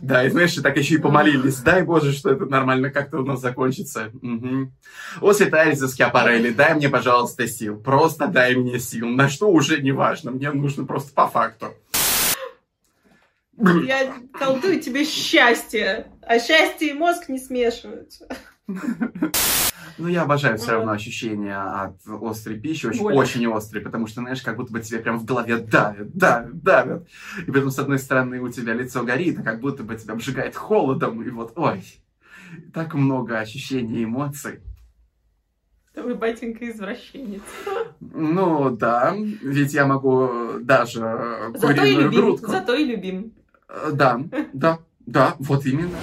Да, и знаешь, так еще и помолились. Дай Боже, что это нормально как-то у нас закончится. Угу. Святая Скиапарелли, дай мне, пожалуйста, сил. Просто дай мне сил. На что уже не важно. Мне нужно просто по факту. Я колдую тебе счастье, а счастье и мозг не смешиваются. Ну, я обожаю все равно ощущения от острой пищи, очень, очень острой, потому что, знаешь, как будто бы тебе прям в голове давят, давят, давят. И поэтому, с одной стороны, у тебя лицо горит, а как будто бы тебя обжигает холодом, и вот, ой, так много ощущений и эмоций. Вы, батенька, извращенец. Ну, да, ведь я могу даже Зато и любим, грудку. зато и любим. Э, да, да, да, вот именно.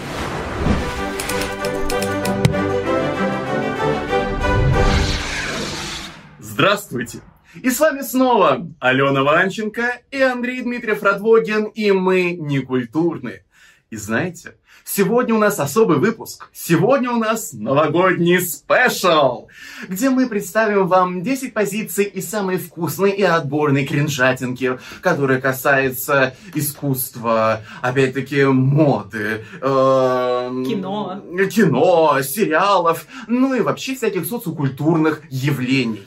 Здравствуйте! И с вами снова Алена Ванченко и Андрей Дмитриев Радвогин, и мы не культурны. И знаете, сегодня у нас особый выпуск. Сегодня у нас новогодний спешл, где мы представим вам 10 позиций и самые вкусные и отборные кринжатинки, которые касаются искусства, опять-таки моды, э, кино. кино, сериалов, ну и вообще всяких социокультурных явлений.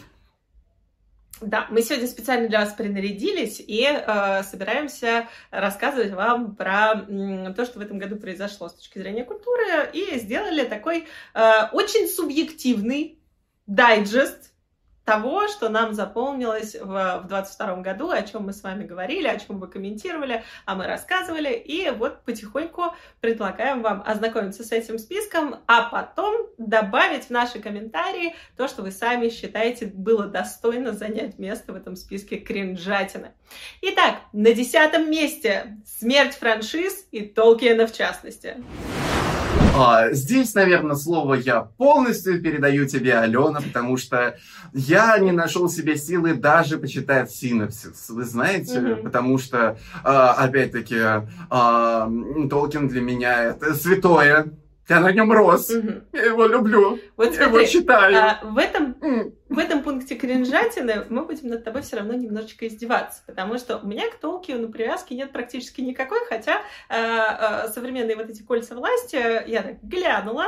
Да, мы сегодня специально для вас принарядились и э, собираемся рассказывать вам про э, то, что в этом году произошло с точки зрения культуры, и сделали такой э, очень субъективный дайджест того, что нам запомнилось в 22 году, о чем мы с вами говорили, о чем вы комментировали, а мы рассказывали. И вот потихоньку предлагаем вам ознакомиться с этим списком, а потом добавить в наши комментарии то, что вы сами считаете было достойно занять место в этом списке кринжатины. Итак, на десятом месте смерть франшиз и Толкиена в частности. А, здесь, наверное, слово я полностью передаю тебе, Алена, потому что я не нашел себе силы даже почитать синапсис. Вы знаете, mm-hmm. потому что, а, опять-таки, а, Толкин для меня это святое. Я на нем рос. Угу. Я его люблю. Вот я его читаю. А, в, этом, в этом пункте кринжатины мы будем над тобой все равно немножечко издеваться, потому что у меня к Толкину привязки нет практически никакой, хотя а, а, современные вот эти кольца власти я так глянула.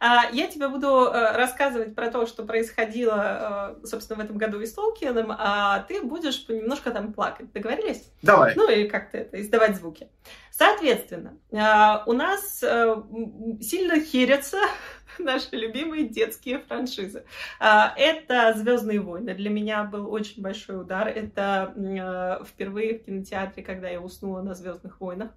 А, я тебе буду а, рассказывать про то, что происходило, а, собственно, в этом году и с Толкином, а ты будешь немножко там плакать. Договорились? Давай. Ну и как-то это, издавать звуки. Соответственно, а, у нас э, сильно херятся наши любимые детские франшизы. А, это «Звездные войны». Для меня был очень большой удар. Это э, впервые в кинотеатре, когда я уснула на «Звездных войнах».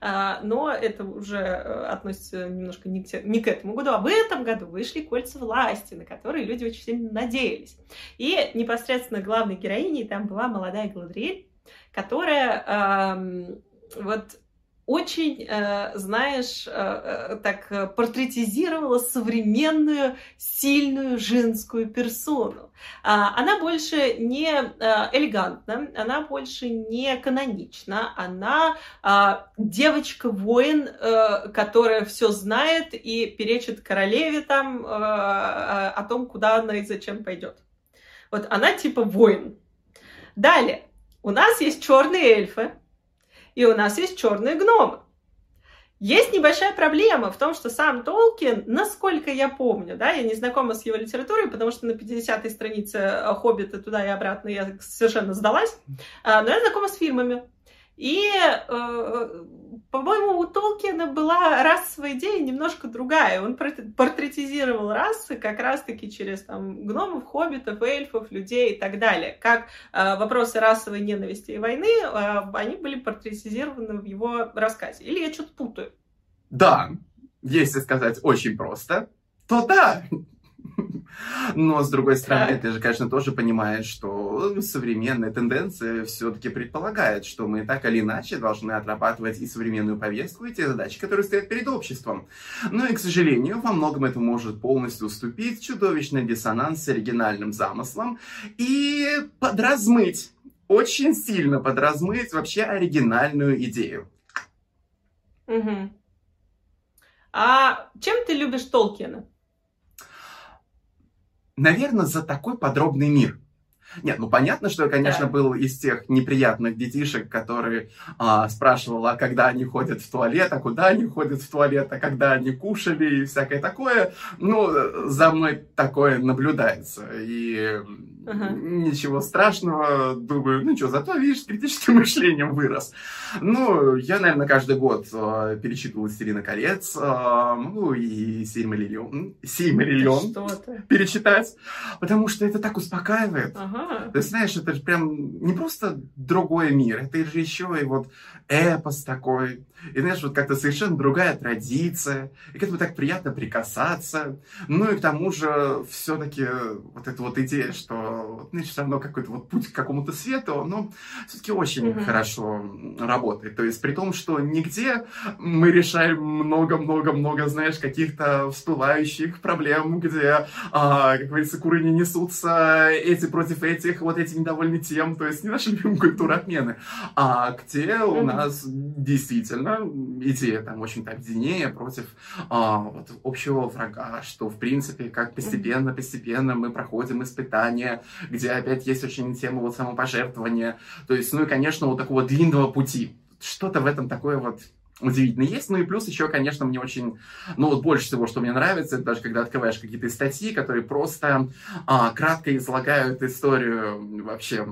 А, но это уже э, относится немножко не к, не к этому году, а в этом году вышли «Кольца власти», на которые люди очень сильно надеялись. И непосредственно главной героиней там была молодая Гладриэль, которая вот очень, э, знаешь, э, э, так портретизировала современную сильную женскую персону. А, она больше не элегантна, она больше не канонична, она а, девочка-воин, которая все знает и перечит королеве там о том, куда она и зачем пойдет. Вот она типа воин. Далее, у нас есть черные эльфы, и у нас есть черные гномы. Есть небольшая проблема в том, что сам Толкин, насколько я помню, да, я не знакома с его литературой, потому что на 50-й странице «Хоббита» туда и обратно я совершенно сдалась, а, но я знакома с фильмами. И, э, по-моему, у Толкина была расовая идея немножко другая. Он портретизировал расы как раз-таки через там, гномов, хоббитов, эльфов, людей и так далее. Как э, вопросы расовой ненависти и войны, э, они были портретизированы в его рассказе. Или я что-то путаю? Да, если сказать очень просто, то да, но, с другой стороны, ты же, конечно, тоже понимаешь, что современная тенденция все-таки предполагает, что мы так или иначе должны отрабатывать и современную повестку, и те задачи, которые стоят перед обществом. Но и, к сожалению, во многом это может полностью уступить чудовищный диссонанс с оригинальным замыслом и подразмыть, очень сильно подразмыть вообще оригинальную идею. Угу. А чем ты любишь Толкина? Наверное, за такой подробный мир. Нет, ну понятно, что я, конечно, да. был из тех неприятных детишек, которые а, спрашивал, а когда они ходят в туалет, а куда они ходят в туалет, а когда они кушали и всякое такое. Ну, за мной такое наблюдается. И Uh-huh. Ничего страшного, думаю, ну что, зато, видишь, с критическим мышлением вырос. Ну, я, наверное, каждый год э, перечитывал «Властелина колец», э, ну, и «Сильмариллион», «Сильмариллион» перечитать, потому что это так успокаивает. Uh-huh. Ты знаешь, это же прям не просто другой мир, это же еще и вот эпос такой, и знаешь, вот как-то совершенно другая традиция, и к этому так приятно прикасаться. Ну и к тому же все-таки вот эта вот идея, что знаешь, все равно какой-то вот путь к какому-то свету, ну, все-таки очень mm-hmm. хорошо работает. То есть при том, что нигде мы решаем много-много-много, знаешь, каких-то всплывающих проблем, где, а, как говорится, куры не несутся эти против этих, вот эти недовольны тем, то есть не наша любимая культура отмены, а где у нас действительно идея там, в общем-то, объединения против а, вот, общего врага, что, в принципе, как постепенно-постепенно мы проходим испытания, где опять есть очень тема вот самопожертвования, то есть, ну и, конечно, вот такого длинного пути. Что-то в этом такое вот удивительно есть. Ну и плюс еще, конечно, мне очень, ну вот больше всего, что мне нравится, это даже когда открываешь какие-то статьи, которые просто а, кратко излагают историю вообще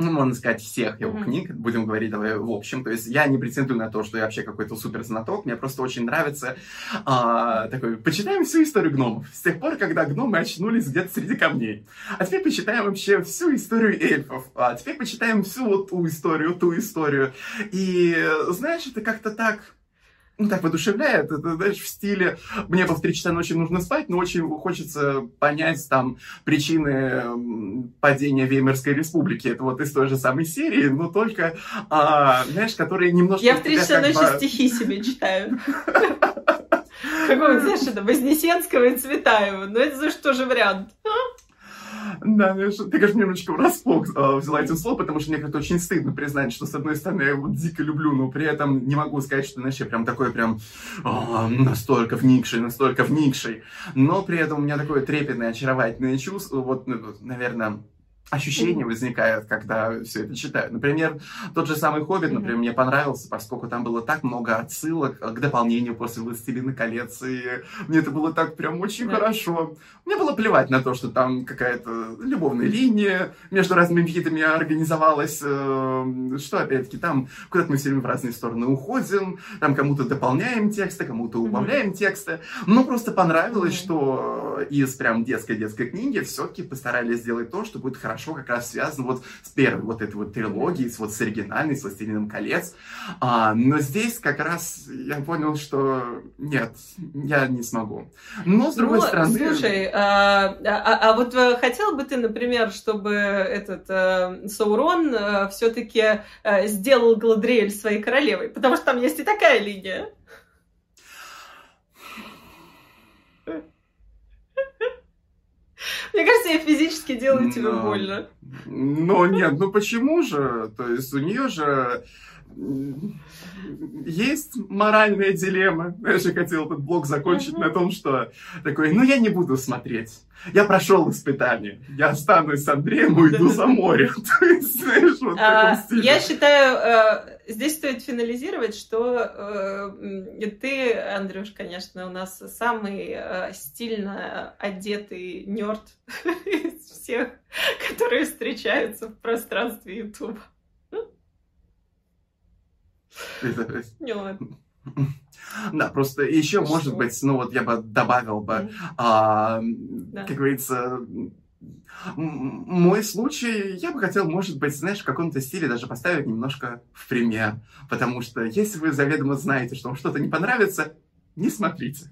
ну, можно сказать, всех его mm-hmm. книг, будем говорить давай в общем. То есть я не претендую на то, что я вообще какой-то супер знаток, мне просто очень нравится а, такой, почитаем всю историю гномов. С тех пор, когда гномы очнулись где-то среди камней. А теперь почитаем вообще всю историю эльфов. А теперь почитаем всю вот ту историю, ту историю. И знаешь, это как-то так ну, так воодушевляет, это, знаешь, в стиле, мне в 3 часа ночи нужно спать, но очень хочется понять там причины падения Веймарской республики. Это вот из той же самой серии, но только, а, знаешь, которые немножко... Я в 3 часа ночи бы... стихи себе читаю. Какого-нибудь, знаешь, это Вознесенского и Цветаева. Но это, знаешь, тоже вариант. Да, ты, конечно, немножечко врасплох э, взяла этим словом, потому что мне как-то очень стыдно признать, что, с одной стороны, я его дико люблю, но при этом не могу сказать, что, знаешь, я прям такой прям о, настолько вникший, настолько вникший. Но при этом у меня такое трепетное, очаровательное чувство, вот, ну, наверное, ощущения возникают, когда все это читаю. Например, тот же самый «Хоббит», например, мне понравился, поскольку там было так много отсылок к дополнению после «Властелина колец», и мне это было так прям очень да. хорошо. Мне было плевать на то, что там какая-то любовная линия между разными видами организовалась, э, что, опять-таки, там куда-то мы все время в разные стороны уходим, там кому-то дополняем тексты, кому-то убавляем тексты. Но просто понравилось, что из прям детской-детской книги все-таки постарались сделать то, что будет хорошо хорошо как раз связан вот с первой вот этой вот трилогией, с, вот с оригинальной, с «Властелином колец». А, но здесь как раз я понял, что нет, я не смогу. Но, с другой ну, стороны... Слушай, а, а, а вот э, хотел бы ты, например, чтобы этот а, Саурон а, э, все-таки а, сделал Гладриэль своей королевой? Потому что там есть и такая линия. Мне кажется, я физически делаю тебе больно. Ну нет, ну почему же? То есть у нее же есть моральная дилемма. Я же хотел этот блог закончить на том, что такой, ну я не буду смотреть. Я прошел испытание. Я останусь с Андреем, уйду за море. А, я считаю, э, здесь стоит финализировать, что э, ты, Андрюш, конечно, у нас самый э, стильно одетый нерд из всех, которые встречаются в пространстве Да, просто еще, может быть, ну вот я бы добавил бы, а, как говорится, мой случай, я бы хотел, может быть, знаешь, в каком-то стиле даже поставить немножко в пример. Потому что если вы заведомо знаете, что вам что-то не понравится, не смотрите.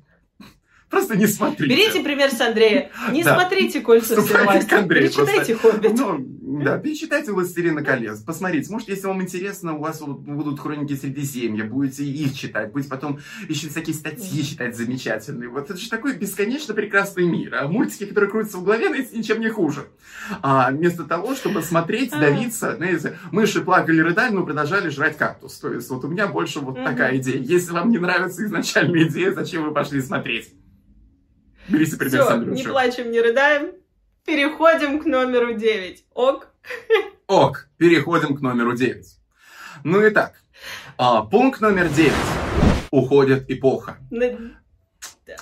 Просто не смотрите. Берите пример с Андрея. Не да. смотрите «Кольца всевластия». Перечитайте «Хоббит». Ну, да, перечитайте «Властелина колец». Посмотрите. Может, если вам интересно, у вас будут хроники Средиземья, будете их читать, будете потом еще всякие статьи читать замечательные. Вот это же такой бесконечно прекрасный мир. А мультики, которые крутятся в голове, знаете, ничем не хуже. А вместо того, чтобы смотреть, давиться, знаете, мыши плакали, рыдали, но продолжали жрать кактус. То есть вот у меня больше вот такая идея. Если вам не нравится изначальная идея, зачем вы пошли смотреть? Берите пример Все, не плачем, не рыдаем. Переходим к номеру 9. Ок. Ок, переходим к номеру 9. Ну и так, а, пункт номер 9. Уходит эпоха.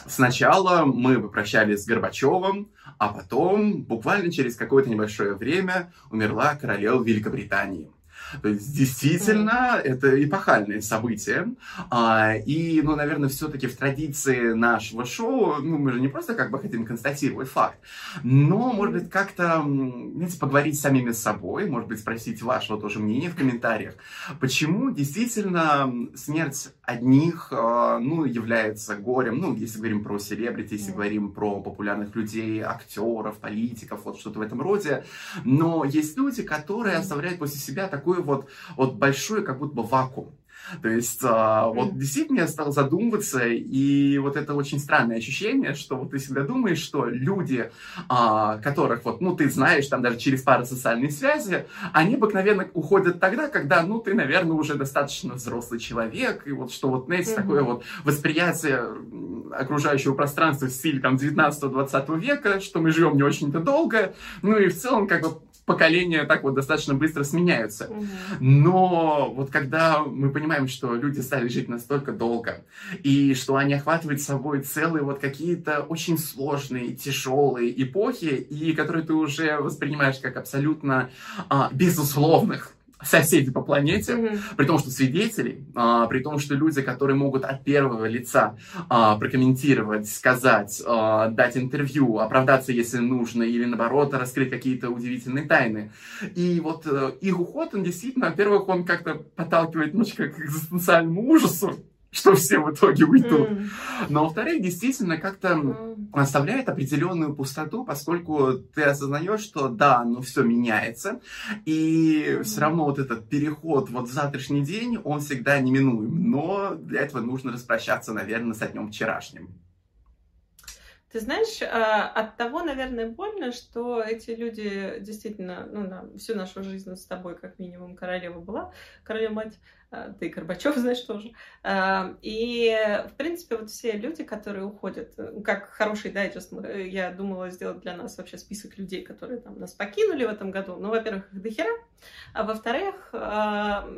Сначала мы попрощались с Горбачевым, а потом, буквально через какое-то небольшое время, умерла королева Великобритании. То есть, действительно, это эпохальное событие. А, и, ну, наверное, все-таки в традиции нашего шоу, ну, мы же не просто как бы хотим констатировать факт, но, может быть, как-то, знаете, поговорить с самими собой, может быть, спросить вашего тоже мнения в комментариях, почему действительно смерть одних, а, ну, является горем, ну, если говорим про селебрити, если говорим про популярных людей, актеров, политиков, вот что-то в этом роде, но есть люди, которые оставляют после себя такой вот, вот большой как будто бы вакуум. То есть а, вот действительно я стал задумываться, и вот это очень странное ощущение, что вот ты всегда думаешь, что люди, а, которых вот, ну, ты знаешь, там даже через пару социальных связи, они обыкновенно уходят тогда, когда, ну, ты, наверное, уже достаточно взрослый человек, и вот что вот, знаете, mm-hmm. такое вот восприятие окружающего пространства в стиле там 19-20 века, что мы живем не очень-то долго, ну и в целом как бы поколения так вот достаточно быстро сменяются. Но вот когда мы понимаем, что люди стали жить настолько долго, и что они охватывают собой целые вот какие-то очень сложные, тяжелые эпохи, и которые ты уже воспринимаешь как абсолютно а, безусловных, соседи по планете, mm-hmm. при том, что свидетелей, а, при том, что люди, которые могут от первого лица а, прокомментировать, сказать, а, дать интервью, оправдаться, если нужно, или наоборот, раскрыть какие-то удивительные тайны. И вот а, их уход, он действительно, во-первых, он как-то подталкивает немножко к экзистенциальному ужасу, что все в итоге уйдут. Mm. Но во-вторых, действительно как-то mm. оставляет определенную пустоту, поскольку ты осознаешь, что да, ну все меняется, и mm. все равно вот этот переход вот в завтрашний день, он всегда неминуем. Но для этого нужно распрощаться, наверное, со днем вчерашним. Ты знаешь, а, от того, наверное, больно, что эти люди действительно, ну, на всю нашу жизнь с тобой, как минимум, королева была, королева мать, а, ты Горбачев знаешь тоже. А, и, в принципе, вот все люди, которые уходят, э, как хороший дайджест, я думала сделать для нас вообще список людей, которые там нас покинули в этом году. Ну, во-первых, их дохера, а во-вторых, а,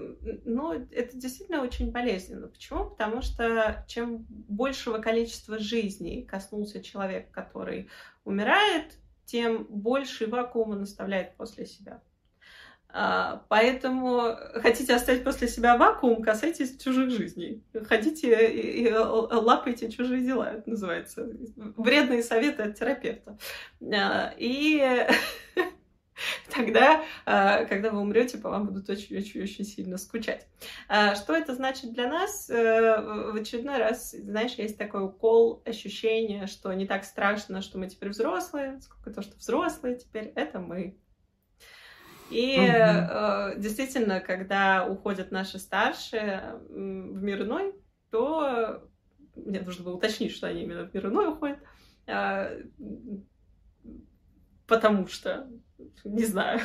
ну, это действительно очень болезненно. Почему? Потому что чем большего количества жизней коснулся человек, который умирает, тем больше вакуум он оставляет после себя. А, поэтому хотите оставить после себя вакуум, касайтесь чужих жизней. Ходите и лапайте чужие дела, это называется. Вредные советы от терапевта. А, и тогда, а, когда вы умрете, по вам будут очень-очень-очень сильно скучать. Что это значит для нас? Э, в очередной раз, знаешь, есть такой укол, ощущение, что не так страшно, что мы теперь взрослые, сколько то, что взрослые теперь, это мы. И угу. э, действительно, когда уходят наши старшие в мир иной, то мне нужно было уточнить, что они именно в мир иной уходят, э, потому что, не знаю.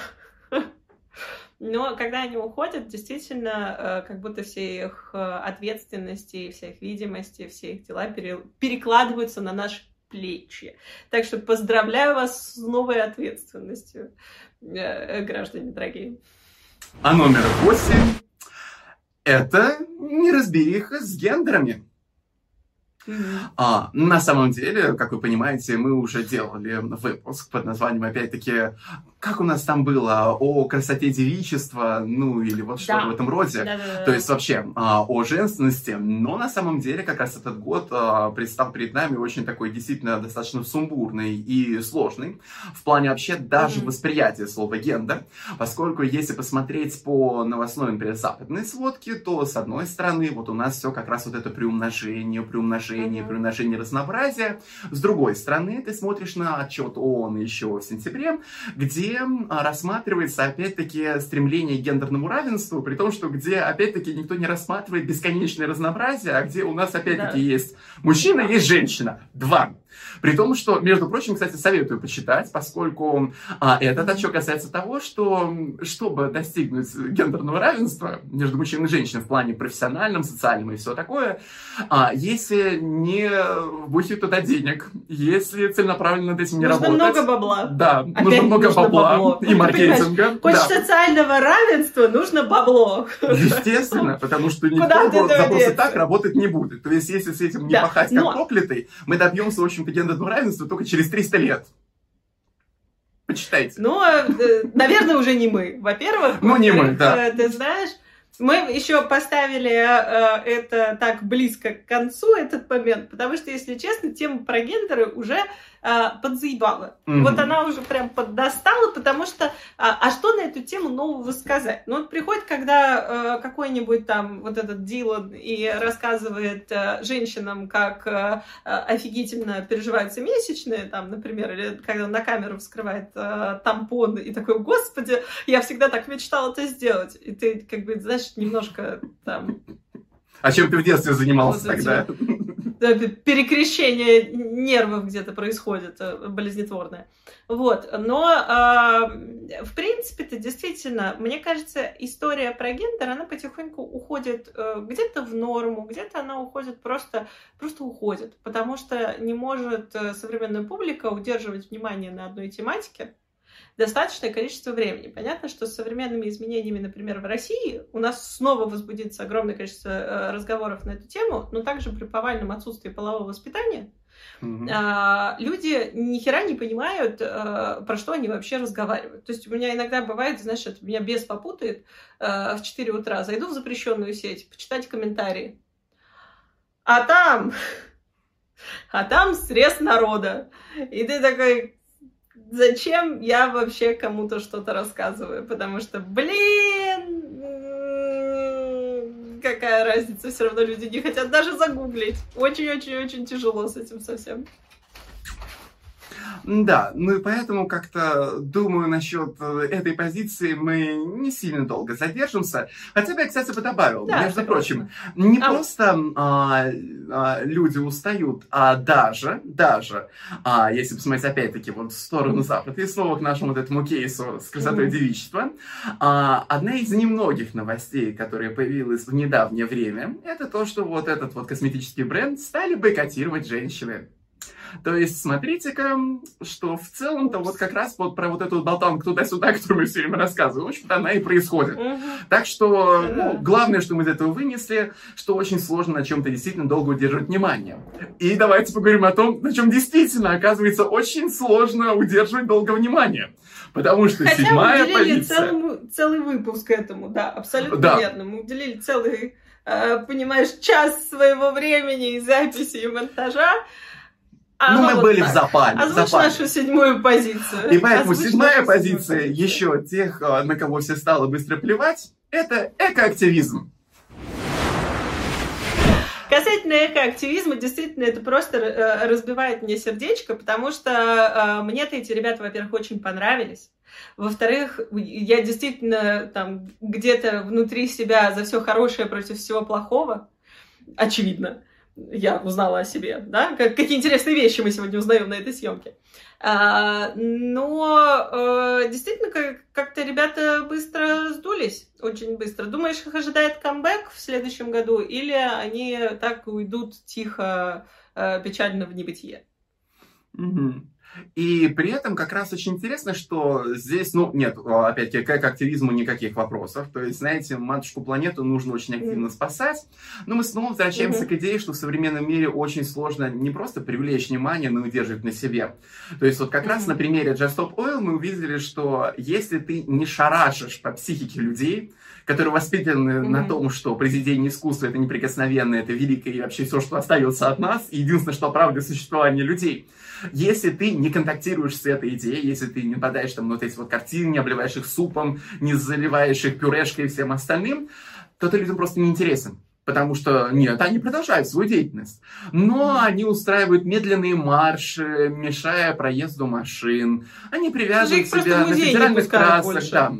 Но когда они уходят, действительно, э, как будто все их э, ответственности, вся их видимости, все их дела перекладываются на наши плечи. Так что поздравляю вас с новой ответственностью. Э, граждане дорогие. А номер восемь – это неразбериха с гендерами. Mm-hmm. А, на самом деле, как вы понимаете, мы уже делали выпуск под названием, опять-таки, как у нас там было, о красоте девичества, ну или вот да. что-то в этом роде. Да, да, да. То есть вообще а, о женственности. Но на самом деле как раз этот год а, предстал перед нами очень такой действительно достаточно сумбурный и сложный в плане вообще даже mm-hmm. восприятия слова гендер. Поскольку если посмотреть по новостной, например, западной сводке, то с одной стороны вот у нас все как раз вот это приумножение, приумножение, mm-hmm. приумножение разнообразия. С другой стороны, ты смотришь на отчет ООН еще в сентябре, где а, рассматривается, опять-таки, стремление к гендерному равенству, при том, что где, опять-таки, никто не рассматривает бесконечное разнообразие, а где у нас, опять-таки, да. есть мужчина, есть женщина. Два. При том, что, между прочим, кстати, советую почитать, поскольку а, этот отчет касается того, что чтобы достигнуть гендерного равенства между мужчиной и женщиной в плане профессиональном, социальном и все такое, а, если не вбухивать туда денег, если целенаправленно над этим не нужно работать... много бабла. Да, Опять нужно много нужно бабла бабло. и маркетинга. Хочешь да. социального равенства, нужно бабло. Естественно, потому что никто просто деться? так работать не будет. То есть, если с этим не Да, пахать как проклятый, мы добьемся, в общем-то, гендерного равенства только через 300 лет. Почитайте. Но, э, наверное, уже не мы. Во-первых, Ну, не мы, да. э, Ты знаешь, мы еще поставили э, это так близко к концу, этот момент, потому что, если честно, тема про гендеры уже э, подзаебала. Мгм. Вот она уже прям поддостала, потому что... А, а что на эту тему нового сказать? Ну, вот приходит, когда э, какой-нибудь там вот этот Дилан и рассказывает э, женщинам, как э, э, офигительно переживаются месячные, там, например, или когда на камеру вскрывает э, тампон и такой, господи, я всегда так мечтал это сделать. И ты, как бы, знаешь, немножко там А чем ты в детстве занимался тогда? П- перекрещение нервов где-то происходит э, болезнетворное. Вот. Но, а, в принципе-то, действительно, мне кажется, история про гендер, она потихоньку уходит э, где-то в норму, где-то она уходит просто, просто уходит, потому что не может э, современная публика удерживать внимание на одной тематике достаточное количество времени. Понятно, что с современными изменениями, например, в России у нас снова возбудится огромное количество э, разговоров на эту тему, но также при повальном отсутствии полового воспитания Мгм. а, люди ни хера не понимают, э, про что они вообще разговаривают. То есть у меня иногда бывает, знаешь, это меня бес попутает э, в 4 утра, зайду в запрещенную сеть, почитать комментарии. А там, а там срез народа. И ты такой, зачем я вообще кому-то что-то рассказываю? Потому что, блин, какая разница, все равно люди не хотят даже загуглить. Очень-очень-очень тяжело с этим совсем. Да, ну и поэтому как-то думаю насчет э, этой позиции мы не сильно долго задержимся. Хотя бы я, кстати, бы добавил, Да, между прочим, не Ау. просто а, а, люди устают, а даже, даже, а, если посмотреть опять-таки вот в сторону Запада, и снова к нашему вот этому кейсу с красотой Мгм. девичества, а, одна из немногих новостей, которая появилась в недавнее время, это то, что вот этот вот косметический бренд стали бойкотировать женщины. То есть, смотрите-ка, что в целом-то вот как раз вот про вот эту болтанку туда-сюда, которую мы все время рассказываем, в общем-то, она и происходит. Так что, ну, главное, что мы из этого вынесли, что очень сложно на чем-то действительно долго удерживать внимание. И давайте поговорим о том, на чем действительно, оказывается, очень сложно удерживать долго внимание. Потому что Хотя мы седьмая уделили позиция... целому- целый выпуск этому, да, абсолютно Да. верно. Мы уделили целый, э, понимаешь, час своего времени и записи, и монтажа. А Ну, мы вот были так. в запале. в Озвучь запале. нашу седьмую позицию. И поэтому Озвучь седьмая позиция, позицию. еще тех, а, на кого все стало быстро плевать, это экоактивизм. Касательно экоактивизма, действительно, это просто э, разбивает мне сердечко, потому что э, мне-то эти ребята, во-первых, очень понравились. Во-вторых, я действительно там где-то внутри себя за все хорошее против всего плохого. Очевидно. Я узнала о себе, да? Как, какие интересные вещи мы сегодня узнаем на этой съемке. А, но э, действительно, как- как-то ребята быстро сдулись, очень быстро. Думаешь, их ожидает камбэк в следующем году, или они так уйдут тихо, э, печально в небытие? Мгм. И при этом как раз очень интересно, что здесь, ну, нет, а, опять-таки, к активизму никаких вопросов. То есть, знаете, матушку планету нужно очень активно спасать. Но мы снова возвращаемся Мгм. к идее, что в современном мире очень сложно не просто привлечь внимание, но и удерживать на себе. То есть, вот как раз Мгм. на примере Just Stop Oil мы увидели, что если ты не шарашишь по психике людей, которые воспитаны на Мгм. том, что произведение искусства это неприкосновенное, это великое и вообще все, что остается от нас, и единственное, что оправдывает существование людей. Если ты не контактируешь с этой идеей, если ты не подаешь там вот эти вот картины, не обливаешь их супом, не заливаешь их пюрешкой и всем остальным, то ты людям просто не интересен. Потому что, нет, они продолжают свою деятельность. Но они устраивают медленные марши, мешая проезду машин. Они привязывают себя на федеральных трассах. больше. Да.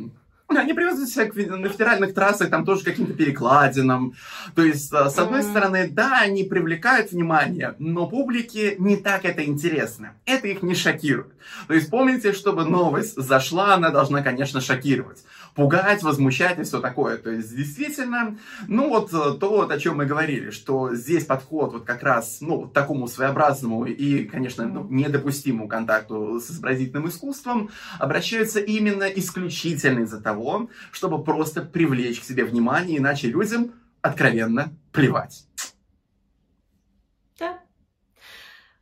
Они привозят себя на федеральных трассах, там тоже каким-то перекладинам. То есть, э, с одной mm-hmm. стороны, да, они привлекают внимание, но публике не так это интересно. Это их не шокирует. То есть, помните, чтобы новость зашла, она должна, конечно, шокировать пугать, возмущать и все такое. То есть, действительно, ну вот э, то, вот, о чем мы говорили, что здесь подход вот как раз, ну, такому своеобразному и, конечно, ну, недопустимому контакту с изобразительным искусством обращаются именно исключительно из-за того, чтобы просто привлечь к себе внимание, иначе людям откровенно плевать.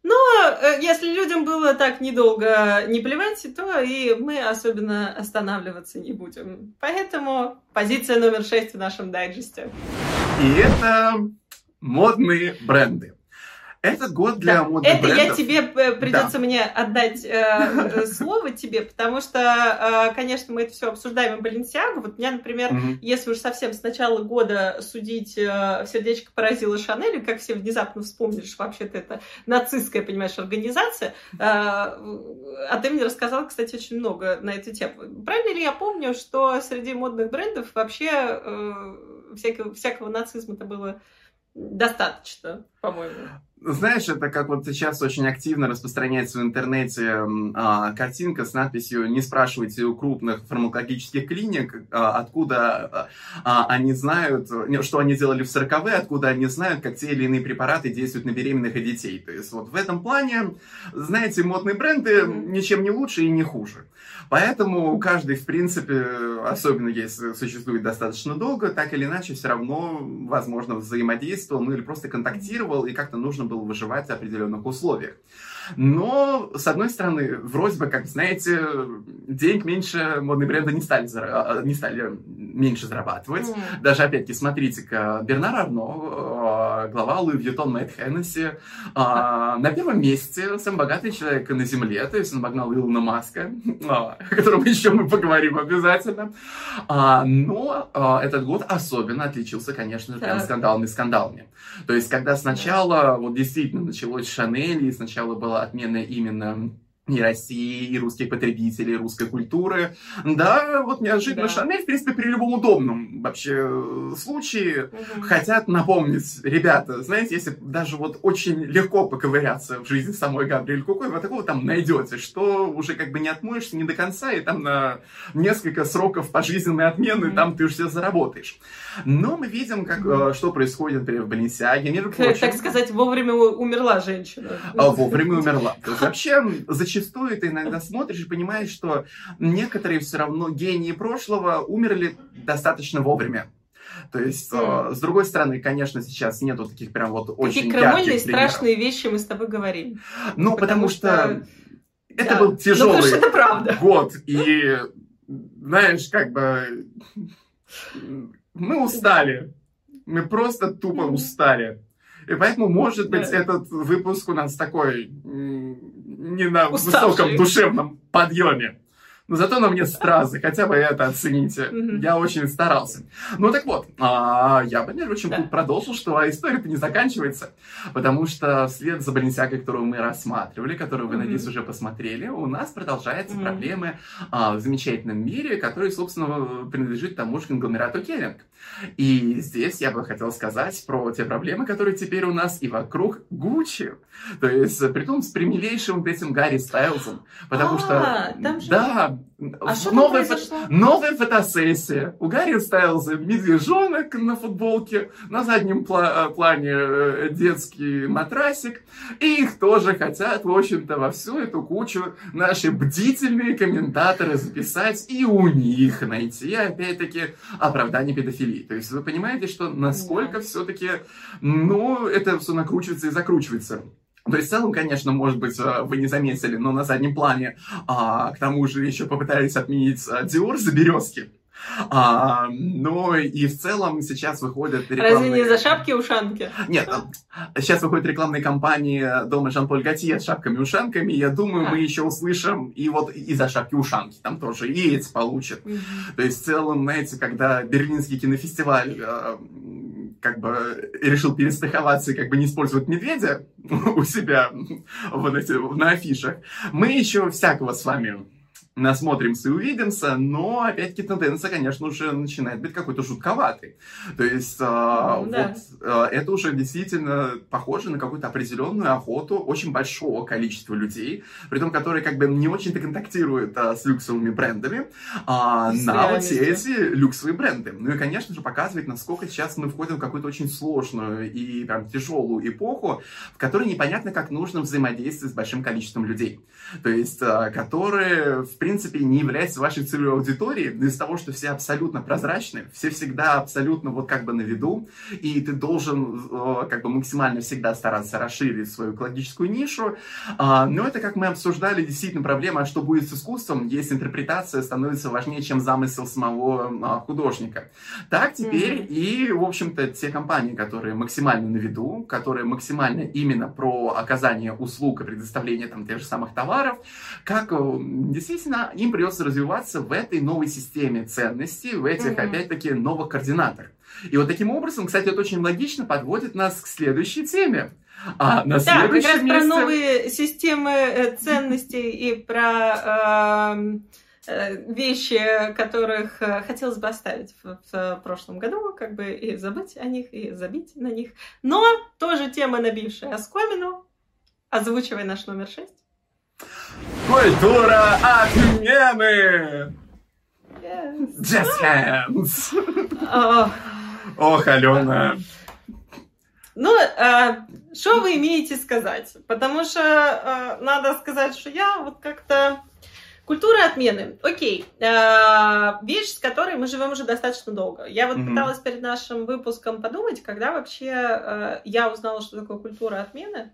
Но э, если людям было так недолго не плевать, то и мы особенно останавливаться не будем. Поэтому позиция номер шесть в нашем дайджесте. И это модные бренды. Этот год для да. модных Это брендов... я тебе э, придется да. мне отдать э, э, слово тебе, потому что, э, конечно, мы это все обсуждаем в Баленсиагу. Вот меня, например, угу. если уж совсем с начала года судить э, сердечко поразило Шанель, как все внезапно вспомнили, что вообще-то это нацистская, понимаешь, организация. Э, а ты мне рассказал, кстати, очень много на эту тему. Правильно ли я помню, что среди модных брендов вообще э, всякого, всякого нацизма-то было достаточно, по-моему? Знаешь, это как вот сейчас очень активно распространяется в интернете а, картинка с надписью «Не спрашивайте у крупных фармакологических клиник, а, откуда а, они знают, что они делали в 40-е, откуда они знают, как те или иные препараты действуют на беременных и детей». То есть вот в этом плане, знаете, модные бренды ничем не лучше и не хуже. Поэтому каждый, в принципе, особенно если существует достаточно долго, так или иначе все равно, возможно, взаимодействовал, ну или просто контактировал, и как-то нужно было выживать в определенных условиях. Но, с одной стороны, вроде бы, как знаете, денег меньше модные бренды не стали, а, не стали меньше зарабатывать. Mm. Даже, опять-таки, смотрите-ка, Бернар Арно, а, глава Луи Вьютон Мэтт Хеннесси, а, на первом месте самый богатый человек на Земле, то есть он обогнал Илона Маска, о котором еще мы поговорим обязательно. Но этот год особенно отличился, конечно, прям скандалами скандалами. То есть, когда сначала вот действительно началось Шанель, и сначала была отмена именно и России, и русских потребителей, и русской культуры. Да, вот неожиданно да. Шанель, в принципе, при любом удобном вообще э, случае угу. хотят напомнить, ребята, знаете, если даже вот очень легко поковыряться в жизни самой Габриэль Кукой, вы такого там найдете, что уже как бы не отмоешься не до конца, и там на несколько сроков пожизненной отмены угу. там ты уже все заработаешь. Но мы видим, как, угу. что происходит, например, в Баленсиаге. Между прочим, так сказать, вовремя умерла женщина. А, вовремя умерла. Вообще, зачастую ты иногда смотришь и понимаешь, что некоторые все равно гении прошлого умерли достаточно вовремя. То есть, mm. с другой стороны, конечно, сейчас нету таких прям вот очень Какие крамольные, страшные вещи мы с тобой говорим. Ну, потому, потому что, что это да. был тяжелый ну, это год. И, знаешь, как бы мы устали. Мы просто тупо устали. И поэтому, может быть, да. этот выпуск у нас такой не на Уставший. высоком душевном подъеме. Но зато на мне стразы, хотя бы это оцените. Я очень старался. Ну так вот, а, я бы, между прочим, да. продолжил, что история-то не заканчивается, потому что вслед за Баленсиагой, которую мы рассматривали, которую вы, надеюсь, уже посмотрели, у нас продолжаются проблемы а, в замечательном мире, который, собственно, принадлежит тому же конгломерату Келлинг. И здесь я бы хотел сказать про те проблемы, которые теперь у нас и вокруг Гуччи. То есть, при том, с примилейшим этим Гарри Стайлзом. Потому а, что, да, а новая, фото, новая фотосессия. У Гарри Стайлза медвежонок на футболке, на заднем пла- э, плане э, детский матрасик. И их тоже хотят, в общем-то, во всю эту кучу наши бдительные комментаторы записать и у них найти, опять-таки, оправдание педофилии. То есть вы понимаете, что насколько да. все-таки, ну, это все накручивается и закручивается. То есть в целом, конечно, может быть, э, вы не заметили, но на заднем плане, а, к тому же еще попытались отменить Диор за березки. А, ну и в целом сейчас выходят рекламные... Разве не за шапки-ушанки? Нет, сейчас выходят рекламные кампании дома Жан-Поль Готье с шапками-ушанками. Я думаю, а. мы еще услышим и вот и за шапки-ушанки. Там тоже и эти получат. Угу. То есть в целом, знаете, когда Берлинский кинофестиваль э, как бы решил перестраховаться и как бы не использовать медведя у себя вот эти, на афишах, мы еще всякого с вами насмотримся и увидимся, но опять-таки тенденция, конечно, уже начинает быть какой-то жутковатой. То есть ну, да. вот это уже действительно похоже на какую-то определенную охоту очень большого количества людей, при том, которые как бы не очень-то контактируют а, с люксовыми брендами, а, на вот все эти люксовые бренды. Ну и, конечно же, показывает, насколько сейчас мы входим в какую-то очень сложную и прям тяжелую эпоху, в которой непонятно, как нужно взаимодействовать с большим количеством людей. То есть, а, которые, в принципе, не являются вашей целевой аудиторией, но из-за того, что все абсолютно прозрачны, все всегда абсолютно вот как бы на виду, и ты должен э, как бы максимально всегда стараться расширить свою экологическую нишу. А, но это, как мы обсуждали, действительно проблема, а что будет с искусством, если интерпретация становится важнее, чем замысел самого а, художника. Так теперь mm-hmm. и, в общем-то, те компании, которые максимально на виду, которые максимально именно про оказание услуг и предоставление там тех же самых товаров, как э, действительно им придется развиваться в этой новой системе ценностей, в этих, mm-hmm. опять-таки, новых координатах. И вот таким образом, кстати, это очень логично подводит нас к следующей теме. А на да, как раз месте... про новые системы э, ценностей и про эм, э, вещи, которых э, хотелось бы оставить в, в прошлом году, как бы и забыть о них, и забить на них. Но тоже тема, набившая оскомину. Озвучивай наш номер шесть. Культура отмены! Just hands! Ох, Алена. Ну, что вы имеете сказать? Потому что надо сказать, что я вот как-то... Культура отмены. Окей. вещь, с которой мы живем уже достаточно долго. Я вот mm-hmm. пыталась перед нашим выпуском подумать, когда вообще я узнала, что такое культура отмены.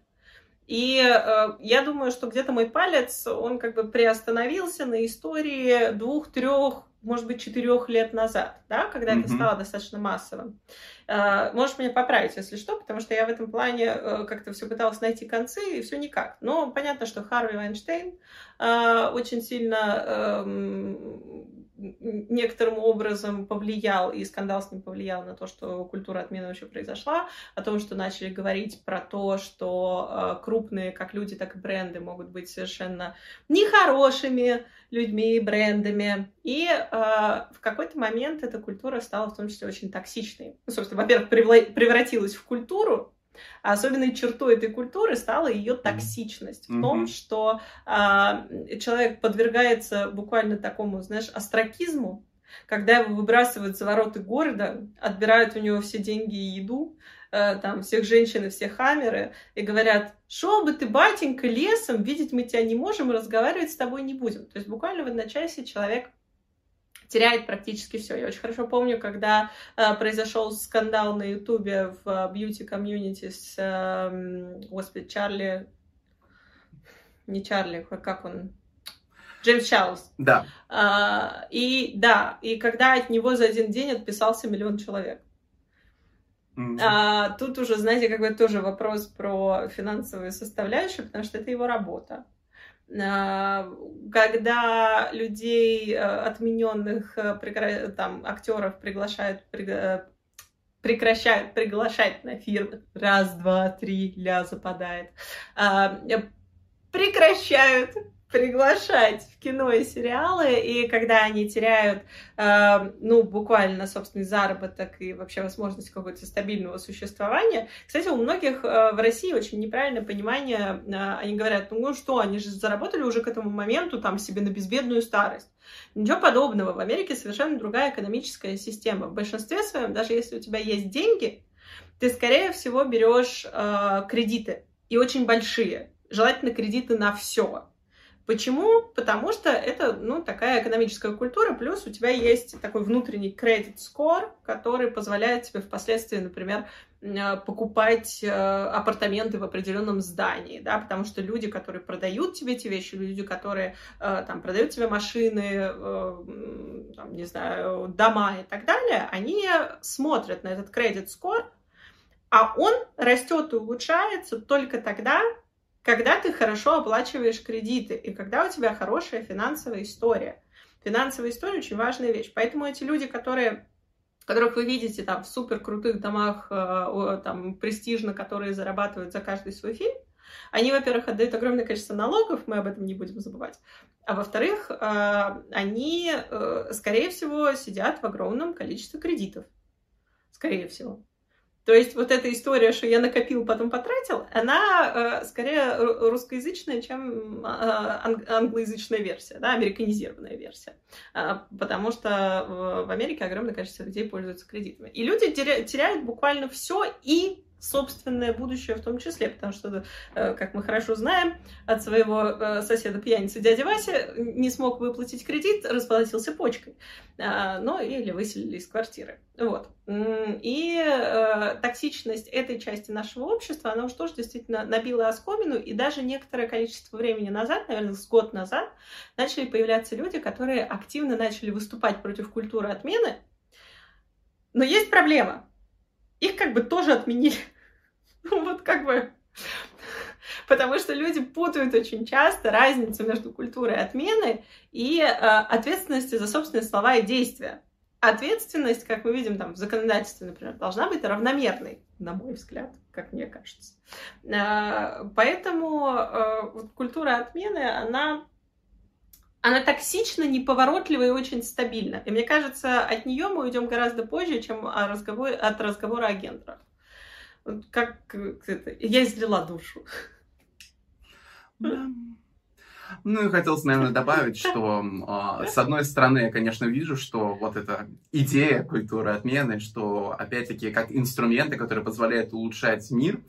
И э, я думаю, что где-то мой палец, он как бы приостановился на истории двух-трех, может быть, четырех лет назад, да, когда mm-hmm. это стало достаточно массовым. Э, можешь меня поправить, если что, потому что я в этом плане э, как-то все пыталась найти концы, и все никак. Но понятно, что Харви Вайнштейн э, очень сильно э, некоторым образом повлиял, и скандал с ним повлиял на то, что культура отмены вообще произошла, о том, что начали говорить про то, что э, крупные как люди, так и бренды могут быть совершенно нехорошими людьми и брендами. И э, в какой-то момент эта культура стала в том числе очень токсичной. Ну, собственно, во-первых, превратилась в культуру, а особенной чертой этой культуры стала ее токсичность mm-hmm. в том, что а, человек подвергается буквально такому, знаешь, астракизму, когда его выбрасывают за ворота города, отбирают у него все деньги и еду, э, там, всех женщин и все хамеры, и говорят, шел бы ты, батенька, лесом, видеть мы тебя не можем разговаривать с тобой не будем. То есть буквально в одночасье человек теряет практически все. Я очень хорошо помню, когда э, произошел скандал на Ютубе в бьюти-комьюнити с, э, господи, Чарли, не Чарли, как он, Джеймс Чарльз. Да. А, и да, и когда от него за один день отписался миллион человек. Mm-hmm. А, тут уже, знаете, как бы тоже вопрос про финансовую составляющую, потому что это его работа. А, когда людей э, отмененных э, там актеров приглашают э, прекращают приглашать на фирмы. Раз два три ля западает. А, прекращают приглашать в кино и сериалы, и когда они теряют, э, ну, буквально собственный заработок и вообще возможность какого-то стабильного существования. Кстати, у многих э, в России очень неправильное понимание, э, они говорят, ну что, они же заработали уже к этому моменту там себе на безбедную старость. Ничего подобного. В Америке совершенно другая экономическая система. В большинстве своем, даже если у тебя есть деньги, ты, скорее всего, берешь э, кредиты, и очень большие. Желательно кредиты на все Почему? Потому что это, ну, такая экономическая культура, плюс у тебя есть такой внутренний credit score, который позволяет тебе впоследствии, например, э, покупать э, апартаменты в определенном здании, да, потому что люди, которые продают тебе эти вещи, люди, которые э, там продают тебе машины, там, не знаю, дома и так далее, они смотрят на этот credit score, а он растет и улучшается только тогда, когда ты хорошо оплачиваешь кредиты и когда у тебя хорошая финансовая история. Финансовая история очень важная вещь. Поэтому эти люди, которые которых вы видите там в супер крутых домах, э, там престижно, которые зарабатывают за каждый свой фильм, Они, во-первых, отдают огромное количество налогов, мы об этом не будем забывать. А во-вторых, а, они, э, скорее всего, сидят в огромном количестве кредитов. Скорее всего. То есть вот эта история, что я накопил, потом потратил, она э, скорее русскоязычная, чем э, англоязычная версия, да, американизированная версия. Э, потому что в Америке огромное количество людей пользуются кредитами. И люди теряют буквально все и собственное будущее в том числе, потому что, э, как мы хорошо знаем, от своего э, соседа пьяницы дяди Вася не смог выплатить кредит, расплатился почкой, а, ну или выселили из квартиры. Вот. И э, токсичность этой части нашего общества, она уж тоже действительно набила оскомину, и даже некоторое количество времени назад, наверное, с год назад, начали появляться люди, которые активно начали выступать против культуры отмены. Но есть проблема их как бы тоже отменили. Ну, вот как бы... Потому что люди путают очень часто разницу между культурой отмены и э, ответственностью за собственные слова и действия. Ответственность, как мы видим там в законодательстве, например, должна быть равномерной, на мой взгляд, как мне кажется. Э, поэтому э, вот культура отмены, она она токсична, неповоротлива и очень стабильна. И мне кажется, от нее мы уйдем гораздо позже, чем разговор... от разговора о гендерах. Как это? Я излила душу. Ну и хотелось, наверное, добавить, что э, с одной стороны, я, конечно, вижу, что вот эта идея культуры отмены, что, опять-таки, как инструменты, которые позволяют улучшать мир,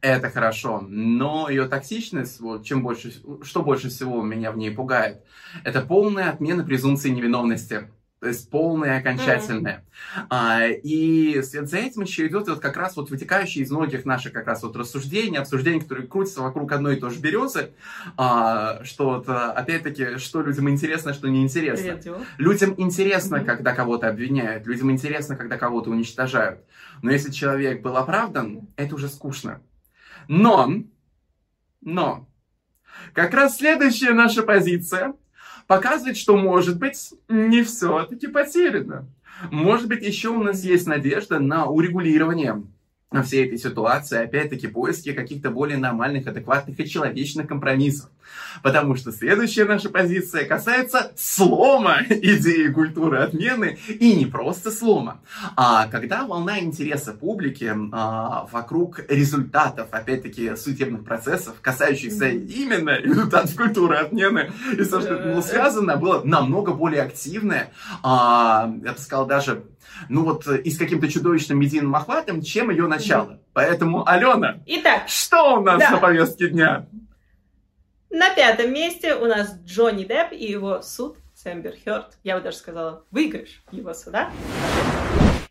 это хорошо. Но ее токсичность, вот, чем больше, что больше всего меня в ней пугает, это полная отмена презумпции невиновности то есть полное, окончательное. Mm-hmm. А, и вслед за этим еще идет вот как раз вот вытекающие из многих наших как раз вот рассуждений, обсуждений, которые крутятся вокруг одной и той же березы, а, что вот а, опять-таки, что людям интересно, что неинтересно. Привет, людям интересно, mm-hmm. когда кого-то обвиняют, людям интересно, когда кого-то уничтожают. Но если человек был оправдан, это уже скучно. Но, но, как раз следующая наша позиция – показывает, что, может быть, не все-таки потеряно. Может быть, еще у нас есть надежда на урегулирование всей этой ситуации, опять-таки, поиски каких-то более нормальных, адекватных и человечных компромиссов. Потому что следующая наша позиция касается слома идеи культуры отмены, и не просто слома. А когда волна интереса публики а, вокруг результатов, опять-таки, судебных процессов, касающихся именно результатов культуры отмены, и все, что было связано, было намного более активное, а, я бы сказал, даже ну вот э, и с каким-то чудовищным медийным охватом, чем ее начало. Поэтому, Алена, Итак, что у нас да. на повестке дня? На пятом месте у нас Джонни Депп и его суд с Эмбер Хёрд. Я бы даже сказала, выигрыш его суда.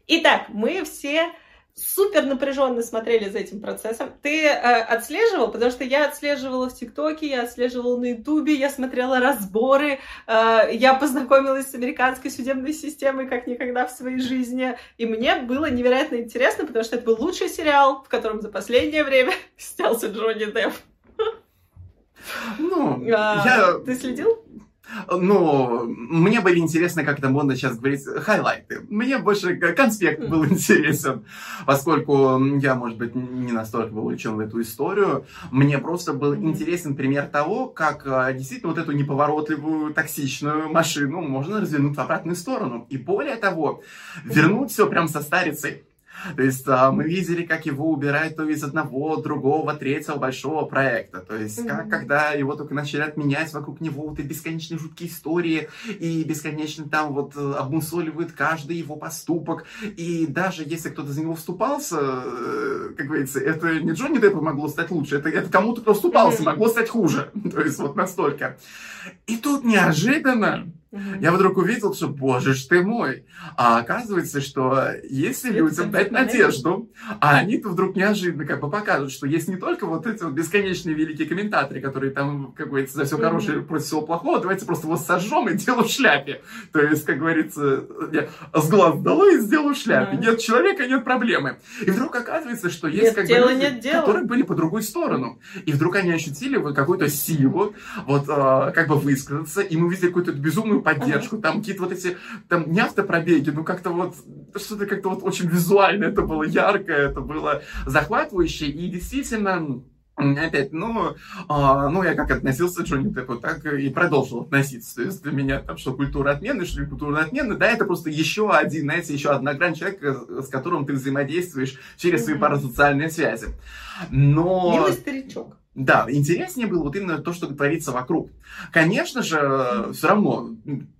Итак, мы все супер напряженно смотрели за этим процессом. Ты э, отслеживал, потому что я отслеживала в ТикТоке, я отслеживала на Ютубе, я смотрела разборы, э, я познакомилась с американской судебной системой как никогда в своей жизни, и мне было невероятно интересно, потому что это был лучший сериал, в котором за последнее время снялся Джонни Депп. Ну, а, я... Ты следил? Ну, мне были интересны, как это модно сейчас говорить, хайлайты. Мне больше конспект был интересен, поскольку я, может быть, не настолько был увлечен в эту историю. Мне просто был интересен пример того, как а, действительно вот эту неповоротливую, токсичную машину можно развернуть в обратную сторону. И более того, вернуть все прям со старицей. То есть а, мы видели, как его убирают то из одного, другого, третьего большого проекта. То есть как, когда его только начали отменять, вокруг него вот эти бесконечные жуткие истории, и бесконечно там вот э, обмусоливают каждый его поступок. И даже если кто-то за него вступался, э, как говорится, это не Джонни Деппу могло стать лучше, это, это кому-то, кто вступался, могло стать хуже. То есть вот настолько. И тут неожиданно я вдруг увидел, что, боже ж ты мой, а оказывается, что если людям дать надежду, а они-то вдруг неожиданно как бы покажут, что есть не только вот эти вот бесконечные великие комментаторы, которые там, как говорится, за все хорошее против всего плохого, давайте просто его сожжем и дело в шляпе. То есть, как говорится, я с глаз дало и сделаю в шляпе. Нет человека, нет проблемы. И вдруг оказывается, что есть нет как дела, бы люди, нет дела. которые были по другую сторону. И вдруг они ощутили вот какую-то силу, вот э, как бы высказаться, и мы видели какую-то безумную поддержку, ага. там какие-то вот эти, там не автопробеги, ну как-то вот, что-то как-то вот очень визуально, это было ярко, это было захватывающе, и действительно, Опять, ну, а, ну, я как относился к Джонни Деппу, так и продолжил относиться. То есть для меня там, что культура отмены, что не культура отмены, да, это просто еще один, знаете, еще одна грань человека, с которым ты взаимодействуешь через свои парасоциальные связи. Но... Милый старичок. Да, интереснее было вот именно то, что творится вокруг. Конечно же, все равно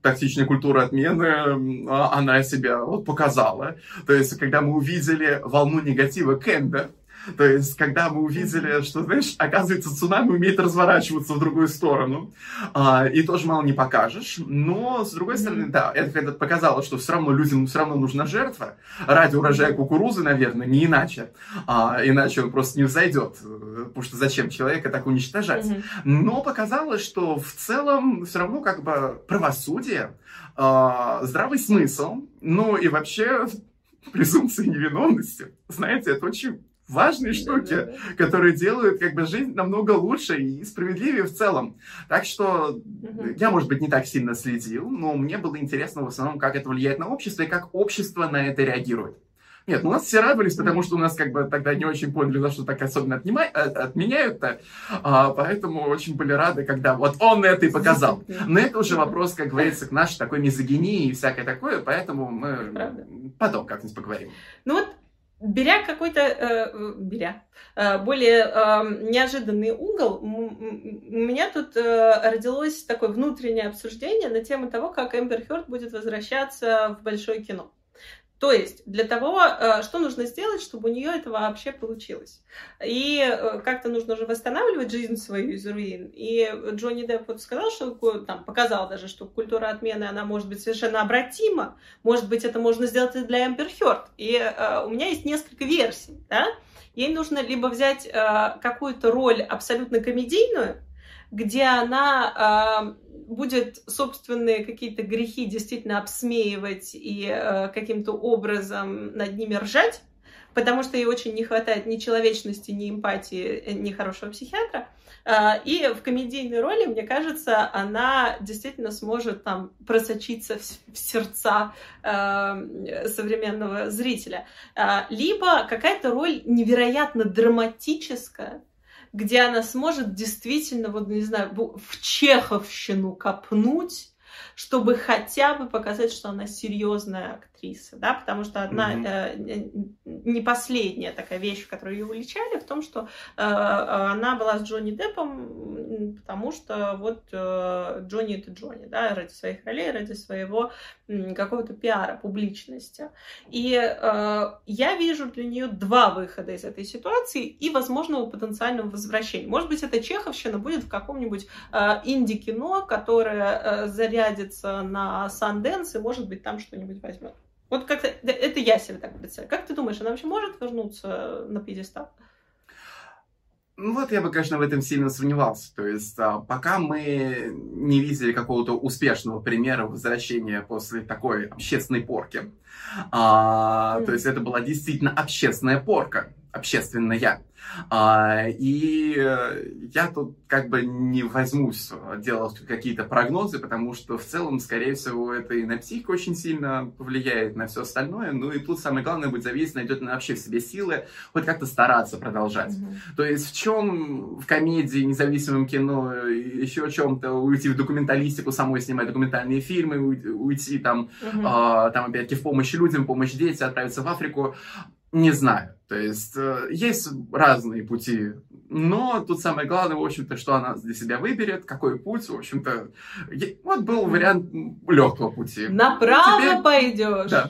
токсичная культура отмены, а, она себя вот показала. То есть, когда мы увидели волну негатива Кэмпа, то есть, когда мы увидели, что, знаешь, оказывается, цунами умеет разворачиваться в другую сторону, а, и тоже мало не покажешь. Но, с другой стороны, да, это когда показало, что все равно людям все равно нужна жертва ради урожая кукурузы, наверное, не иначе. А, иначе он просто не взойдет, потому что зачем человека так уничтожать? Но показалось, что в целом все равно как бы правосудие, а, здравый смысл, ну и вообще презумпция невиновности. Знаете, это очень важные штуки, да, да, да. которые делают как бы жизнь намного лучше и справедливее в целом. Так что угу. я, может быть, не так сильно следил, но мне было интересно в основном, как это влияет на общество и как общество на это реагирует. Нет, ну у нас все радовались, потому что у нас как бы тогда не очень поняли, за что так особенно отнимай, э, отменяют-то. А, поэтому очень были рады, когда вот он это и показал. Но это уже вопрос, как говорится, к нашей такой мизогинии и всякое такое, поэтому мы Правда. потом как-нибудь поговорим. Ну вот беря какой-то, э, беря, э, более э, неожиданный угол, у меня тут э, родилось такое внутреннее обсуждение на тему того, как Эмбер Хёрд будет возвращаться в большое кино. То есть для того, э, что нужно сделать, чтобы у нее это вообще получилось. И э, как-то нужно же восстанавливать жизнь свою из руин. И Джонни Депп вот сказал, что там показал даже, что культура отмены, она может быть совершенно обратима. Может быть, это можно сделать и для Эмбер Хёрд. И э, у меня есть несколько версий. Да? Ей нужно либо взять какую-то роль абсолютно комедийную, где она э, будет собственные какие-то грехи действительно обсмеивать и э, каким-то образом над ними ржать, потому что ей очень не хватает ни человечности, ни эмпатии, э, ни хорошего психиатра. Э, и в комедийной роли, мне кажется, она действительно сможет там просочиться в, сердца э, современного зрителя. Э, либо какая-то роль невероятно драматическая, где она сможет действительно, вот, не знаю, в чеховщину копнуть, чтобы хотя бы показать, что она серьезная актриса, да, потому что одна mm-hmm. э, не последняя такая вещь, в которой ее уличали, в том, что э, она была с Джонни Деппом, потому что вот э, Джонни это Джонни, да, ради своих ролей, ради своего э, какого-то пиара, публичности. И э, я вижу для нее два выхода из этой ситуации и возможного потенциального возвращения. Может быть, эта чеховщина будет в каком-нибудь э, инди-кино, которое э, зарядится на Санденс, и, может быть, там что-нибудь возьмет. Вот как-то это я себе так представляю. Как ты думаешь, она вообще может вернуться на пьедестал? Ну вот я бы, конечно, в этом сильно сомневался. То есть а, пока мы не видели какого-то успешного примера возвращения после такой общественной порки, а, mm. то есть это была действительно общественная порка, общественная. А, и э, я тут как бы не возьмусь делать какие-то прогнозы, потому что в целом, скорее всего, это и на психику очень сильно повлияет, на все остальное. Ну и тут самое главное будет зависеть, найдет ли вообще в себе силы хоть как-то стараться продолжать. Mm-hmm. То есть в чем в комедии, независимом кино, еще о чем-то уйти в документалистику, самой снимать документальные фильмы, уйти там, mm-hmm. там опять-таки в помощь людям, помощь детям, отправиться в Африку. Не знаю. То есть э, есть разные пути, но тут самое главное, в общем-то, что она для себя выберет, какой путь, в общем-то. Вот был вариант легкого пути. Направо Теперь... пойдешь. Да.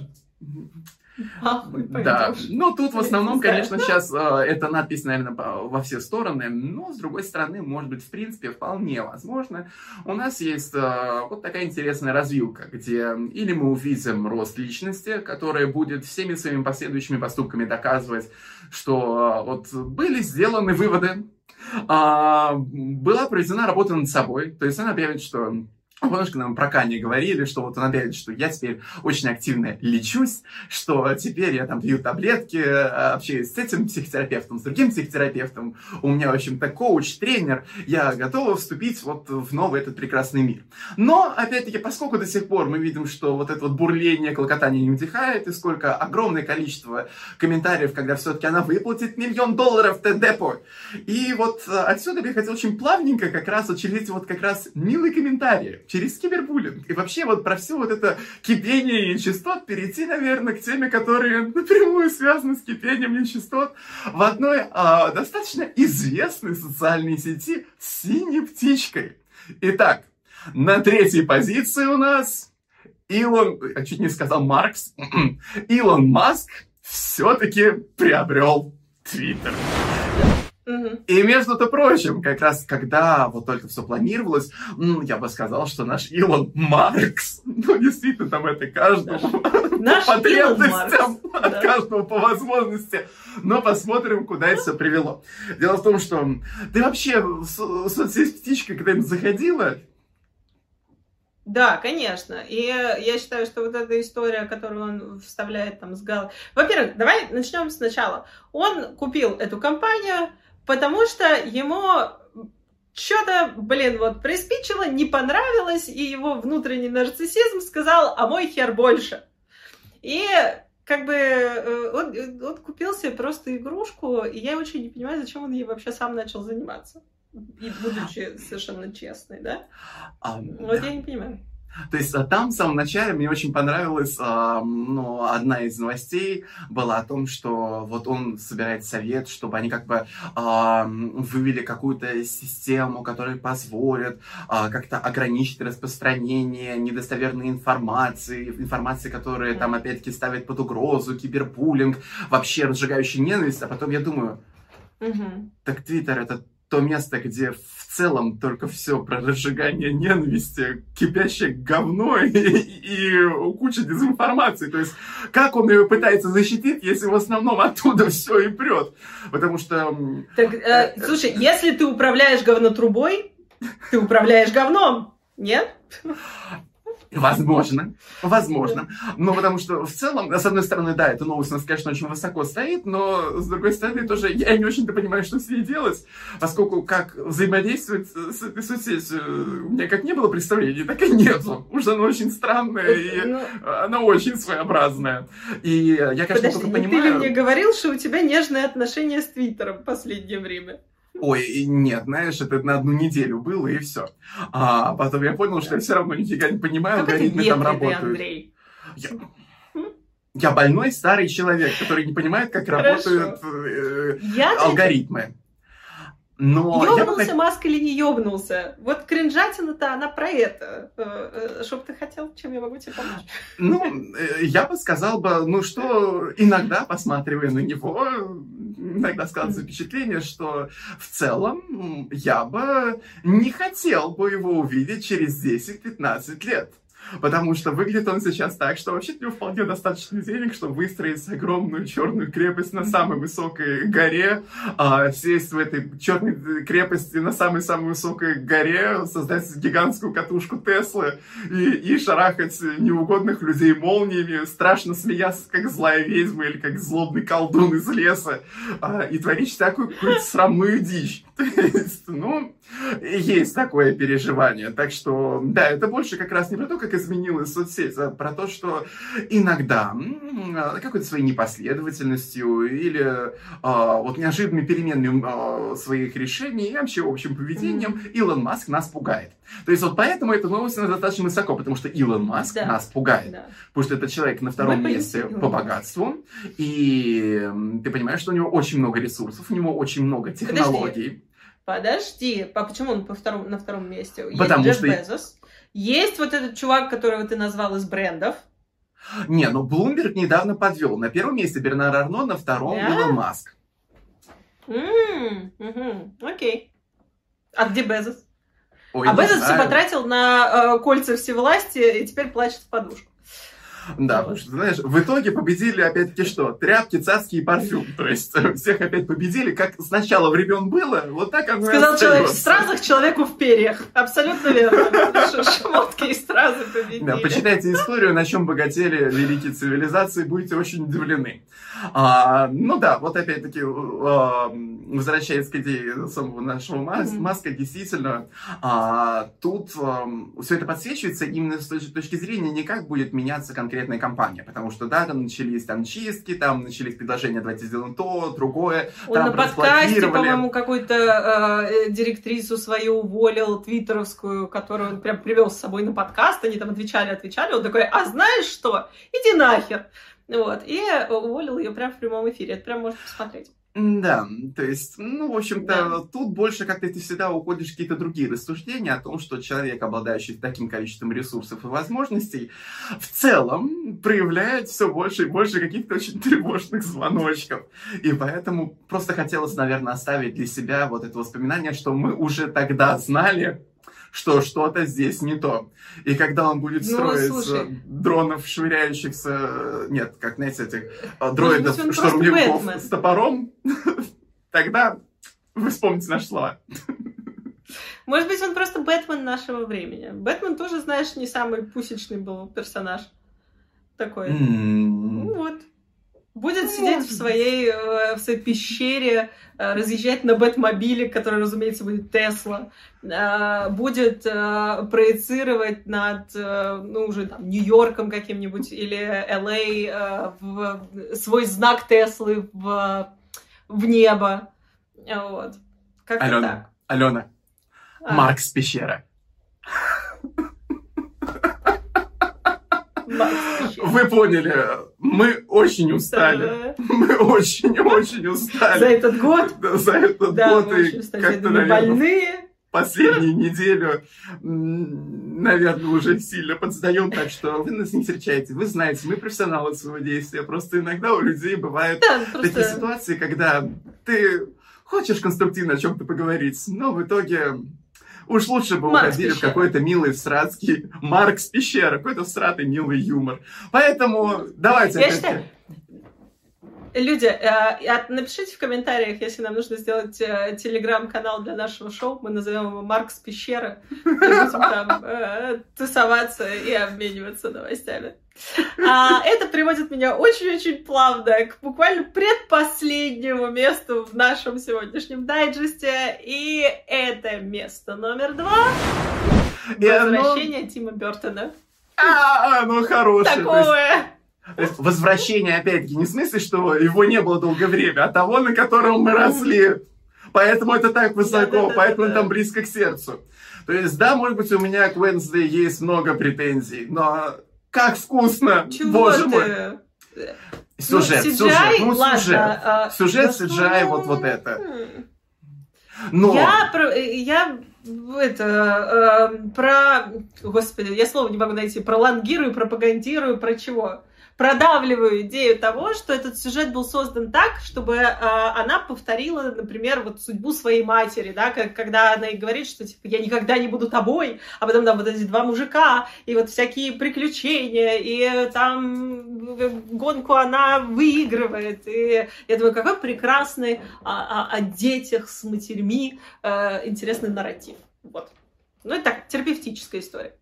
Да, ну тут в основном, конечно, сейчас э, эта надпись, наверное, во все стороны, но с другой стороны, может быть, в принципе, вполне возможно. У нас есть э, вот такая интересная развилка, где или мы увидим рост личности, которая будет всеми своими последующими поступками доказывать, что э, вот были сделаны выводы, а, была проведена работа над собой, то есть она объявит, что Помнишь, когда мы про Кани говорили, что вот он опять, что я теперь очень активно лечусь, что теперь я там пью таблетки, а, общаюсь с этим психотерапевтом, с другим психотерапевтом, у меня, в общем-то, коуч, тренер, я готова вступить вот в новый этот прекрасный мир. Но, опять-таки, поскольку до сих пор мы видим, что вот это вот бурление, клокотание не утихает, и сколько огромное количество комментариев, когда все-таки она выплатит миллион долларов Тедепо. И вот а, отсюда я хотел очень плавненько как раз учредить вот как раз милые комментарии через кибербуллинг. И вообще вот про все вот это кипение нечистот перейти, наверное, к теме, которые напрямую связаны с кипением нечистот в одной а, достаточно известной социальной сети с синей птичкой. Итак, на третьей позиции у нас Илон, я чуть не сказал Маркс, Илон Маск все-таки приобрел Твиттер. И между-то прочим, как раз когда вот только все планировалось, я бы сказал, что наш Илон Маркс, ну действительно там это каждому наш по потребностям, от да. каждого по возможности, но посмотрим, куда это все привело. Дело в том, что ты вообще в соцсеть птичка когда-нибудь заходила? Да, конечно. И я считаю, что вот эта история, которую он вставляет там с гал... Во-первых, давай начнем сначала. Он купил эту компанию, потому что ему что-то, блин, вот приспичило, не понравилось, и его внутренний нарциссизм сказал, а мой хер больше. И как бы э, он, он купил себе просто игрушку, и я очень не понимаю, зачем он ей вообще сам начал заниматься. И будучи совершенно честной, да? Um, вот я не понимаю. То есть а, там в самом начале мне очень понравилась а, ну, одна из новостей была о том, что вот он собирает совет, чтобы они как бы а, вывели какую-то систему, которая позволит как-то ограничить распространение недостоверной информации, информации, которая там опять-таки ставит под угрозу кибербуллинг, вообще разжигающий ненависть. А потом я думаю, угу. так Твиттер это то место, где целом только все про разжигание ненависти, кипящее говно и, и куча дезинформации. То есть, как он ее пытается защитить, если в основном оттуда все и прет? Потому что... Так, э, слушай, если ты управляешь говнотрубой, ты управляешь говном, нет? Возможно, возможно. Но потому что в целом, с одной стороны, да, эта новость у нас, конечно, очень высоко стоит, но с другой стороны, тоже я не очень-то понимаю, что с ней делать, поскольку как взаимодействовать с этой соцсетью у меня как не было представления, так и нету. Уж она очень странная и ну... она очень своеобразная. И я, конечно, Подожди, только понимаю... ты мне говорил, что у тебя нежные отношения с Твиттером в последнее время. Ой, нет, знаешь, это на одну неделю было, и все. А потом я понял, что я все равно нифига не понимаю, алгоритмы там работают. Андрей? Я... Я больной старый человек, который не понимает, как Хорошо. работают э, я алгоритмы. Но ёбнулся я... Маск или не ёбнулся? Вот кринжатина-то, она про это. Э, э, Чтоб ты хотел, чем я могу тебе помочь? Ну, э, я бы сказал бы, ну что, иногда, посматривая на него, иногда складывается впечатление, что в целом я бы не хотел бы его увидеть через 10-15 лет. Потому что выглядит он сейчас так, что вообще у него вполне достаточно денег, чтобы выстроить огромную черную крепость на самой высокой горе, а, сесть в этой черной крепости на самой-самой высокой горе, создать гигантскую катушку Теслы и, и шарахать неугодных людей молниями, страшно смеяться, как злая ведьма или как злобный колдун из леса, а, и творить всякую какую-то срамную дичь. Ну, есть такое переживание. Так что, да, это больше как раз не про то, как изменилась соцсеть, а про то, что иногда какой-то своей непоследовательностью или а, вот неожиданными переменами а, своих решений и вообще общим поведением mm-hmm. Илон Маск нас пугает. То есть вот поэтому эта новость достаточно высоко, потому что Илон Маск да. нас пугает. Да. Потому что это человек на втором Мы месте по богатству, и ты понимаешь, что у него очень много ресурсов, у него очень много технологий. Подожди. Подожди, а почему он по втором, на втором месте? Потому Есть Джефф что... Безос, есть вот этот чувак, которого ты назвал из брендов. Не, ну Блумберг недавно подвел. На первом месте Бернар Арно, на втором да? Илон Маск. Угу, окей. А где Безос? Ой, а Безос все потратил на э, кольца всевластия и теперь плачет в подушку. Да, потому что, знаешь, в итоге победили опять-таки что? Тряпки, цацки и парфюм. То есть всех опять победили, как сначала времен было, вот так как Сказал человек стразах, человеку в перьях. Абсолютно верно. Шмотки и стразы победили. Да, почитайте историю, на чем богатели великие цивилизации, будете очень удивлены. А, ну да, вот опять-таки, а, возвращаясь к идее самого нашего Мас, mm-hmm. Маска, действительно, а, тут а, все это подсвечивается именно с точки зрения не как будет меняться конкретная компания, потому что, да, там начались там чистки, там начались предложения, давайте сделаем то, другое. Он там на подкасте, по-моему, какую-то э, директрису свою уволил, твиттеровскую, которую он прям привел с собой на подкаст, они там отвечали, отвечали, он такой, а знаешь что, иди нахер. Вот, и уволил ее прямо в прямом эфире, это прям можно посмотреть. Да, то есть, ну, в общем-то, да. тут больше как-то ты всегда уходишь в какие-то другие рассуждения о том, что человек, обладающий таким количеством ресурсов и возможностей, в целом проявляет все больше и больше каких-то очень тревожных звоночков. И поэтому просто хотелось, наверное, оставить для себя вот это воспоминание, что мы уже тогда знали, что что-то здесь не то. И когда он будет ну, строить слушай. дронов, швыряющихся, нет, как, знаете, этих а, дроидов, штурмовиков с топором, тогда вы вспомните наши слова. Может быть, он просто Бэтмен нашего времени. Бэтмен тоже, знаешь, не самый пусечный был персонаж. Такой. Mm. Ну вот. Будет ну, сидеть в своей, э, в своей пещере, э, разъезжать на Бэтмобиле, который, разумеется, будет Тесла, э, будет проецировать над, ну, уже там, Нью-Йорком каким-нибудь или Л.А. в свой знак Теслы в, в небо. Вот. Как Алена, так. Алена, а. Маркс пещера. Вы поняли, мы очень устали. Мы очень-очень устали. За этот год? За этот год. И как-то, наверное, последнюю неделю, наверное, уже сильно подсдаем, так что вы нас не встречаете. Вы знаете, мы профессионалы своего действия. Просто иногда у людей бывают такие ситуации, когда ты хочешь конструктивно о чем-то поговорить, но в итоге Уж лучше бы Маркс уходили в какой-то милый сратский Маркс пещера, какой-то сратый милый юмор. Поэтому давайте... Я считаю, Люди, э, напишите в комментариях, если нам нужно сделать э, телеграм-канал для нашего шоу. Мы назовем его Маркс Пещера. И будем там э, тусоваться и обмениваться новостями. А, это приводит меня очень-очень плавно к буквально предпоследнему месту в нашем сегодняшнем дайджесте. И это место номер два. Возвращение. Тима Бертона. А, оно хорошее. Такое. Возвращение, опять-таки, не в смысле, что его не было долгое время, а того, на котором мы росли. Поэтому это так высоко, да, да, поэтому да, да. там близко к сердцу. То есть, да, может быть, у меня к Wednesday есть много претензий, но как вкусно! Чего Боже ты? мой! Сюжет, ну, сюжет, ну ладно, сюжет, а, сюжет, CGI, вот, вот это. Но... Я, про, я это, э, про, господи, я слово не могу найти, пролонгирую, пропагандирую, про чего? Продавливаю идею того, что этот сюжет был создан так, чтобы э, она повторила, например, вот судьбу своей матери, да, как, когда она и говорит, что типа я никогда не буду тобой, а потом там вот эти два мужика и вот всякие приключения и там гонку она выигрывает, и я думаю, какой прекрасный о, о, о детях с матерьми э, интересный нарратив, вот. Ну и так терапевтическая история.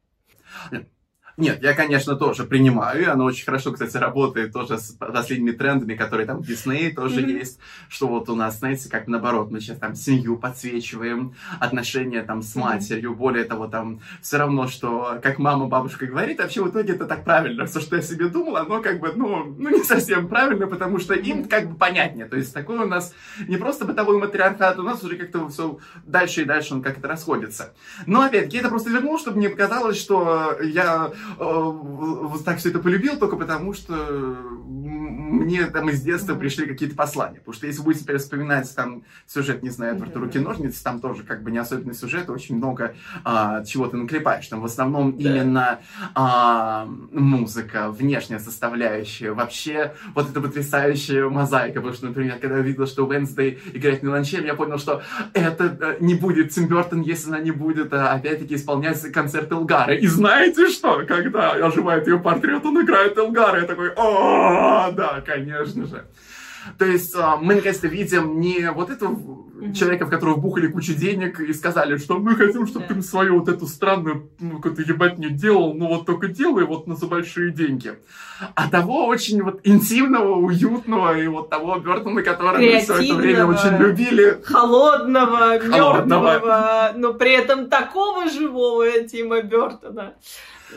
Нет, я, конечно, тоже принимаю, и оно очень хорошо, кстати, работает тоже с последними трендами, которые там в Disney тоже mm-hmm. есть, что вот у нас, знаете, как наоборот, мы сейчас там семью подсвечиваем, отношения там с матерью, mm-hmm. более того, там все равно, что как мама, бабушка говорит, вообще в итоге это так правильно, все, что я себе думала, оно как бы, ну, ну не совсем правильно, потому что им как бы понятнее, то есть такой у нас не просто бытовой матриархат, у нас уже как-то все дальше и дальше он как-то расходится. Но опять-таки это просто вернул, чтобы мне показалось, что я так все это полюбил только потому, что мне там из детства пришли какие-то послания. Потому что если будете теперь вспоминать там сюжет, не знаю, Эдварда руки-ножницы, там тоже как бы не особенный сюжет, очень много а, чего ты наклепаешь. Там в основном да. именно а, музыка, внешняя составляющая, вообще вот эта потрясающая мозаика. Потому что, например, когда я видел, что Уэнсдей играет виолончель, я понял, что это э, не будет Тим Бертон, если она не будет, а, опять-таки, исполнять концерт Элгара. И знаете что? Когда оживает ее портрет, он играет Элгара. Я такой, о, да, конечно же. То есть а, мы наконец-то видим не вот этого mm-hmm. человека, в которого бухали кучу денег и сказали, что мы хотим, чтобы yeah. ты свою вот эту странную ну, какую-то ебатню делал, но вот только делай вот на за большие деньги. А того очень вот интимного, уютного и вот того Бертона, которого мы все это время очень любили. Холодного, мертвого, но при этом такого живого Тима Бертона.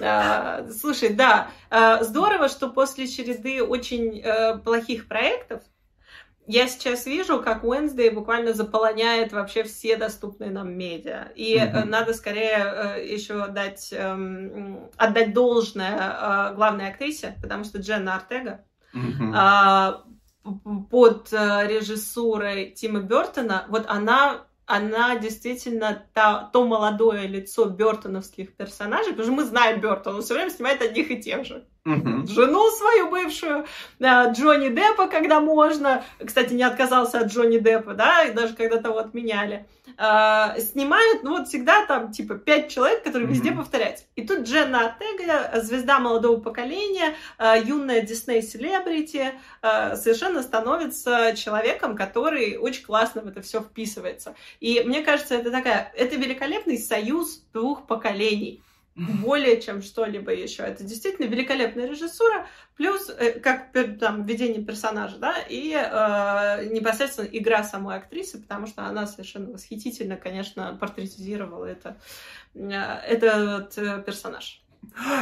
А, слушай, да, а, здорово, что после череды очень э, плохих проектов я сейчас вижу, как Wednesday буквально заполоняет вообще все доступные нам медиа. И mm-hmm. надо скорее э, еще дать, эм, отдать должное главной актрисе, потому что Дженна Артега mm-hmm. под режиссурой Тима Бертона, вот она она действительно та, то молодое лицо бертоновских персонажей, потому что мы знаем Бертона, он все время снимает одних и тех же. Угу. Жену свою бывшую, Джонни Деппа, когда можно. Кстати, не отказался от Джонни Деппа, да, и даже когда того отменяли. А, снимают, ну вот всегда там типа пять человек, которые угу. везде повторяются. И тут Дженна Артега, звезда молодого поколения, а, юная Дисней селебрити, совершенно становится человеком, который очень классно в это все вписывается. И мне кажется, это такая, это великолепный союз двух поколений более чем что-либо еще. Это действительно великолепная режиссура, плюс э, как там введение персонажа, да, и э, непосредственно игра самой актрисы, потому что она совершенно восхитительно, конечно, портретизировала это, э, этот э, персонаж.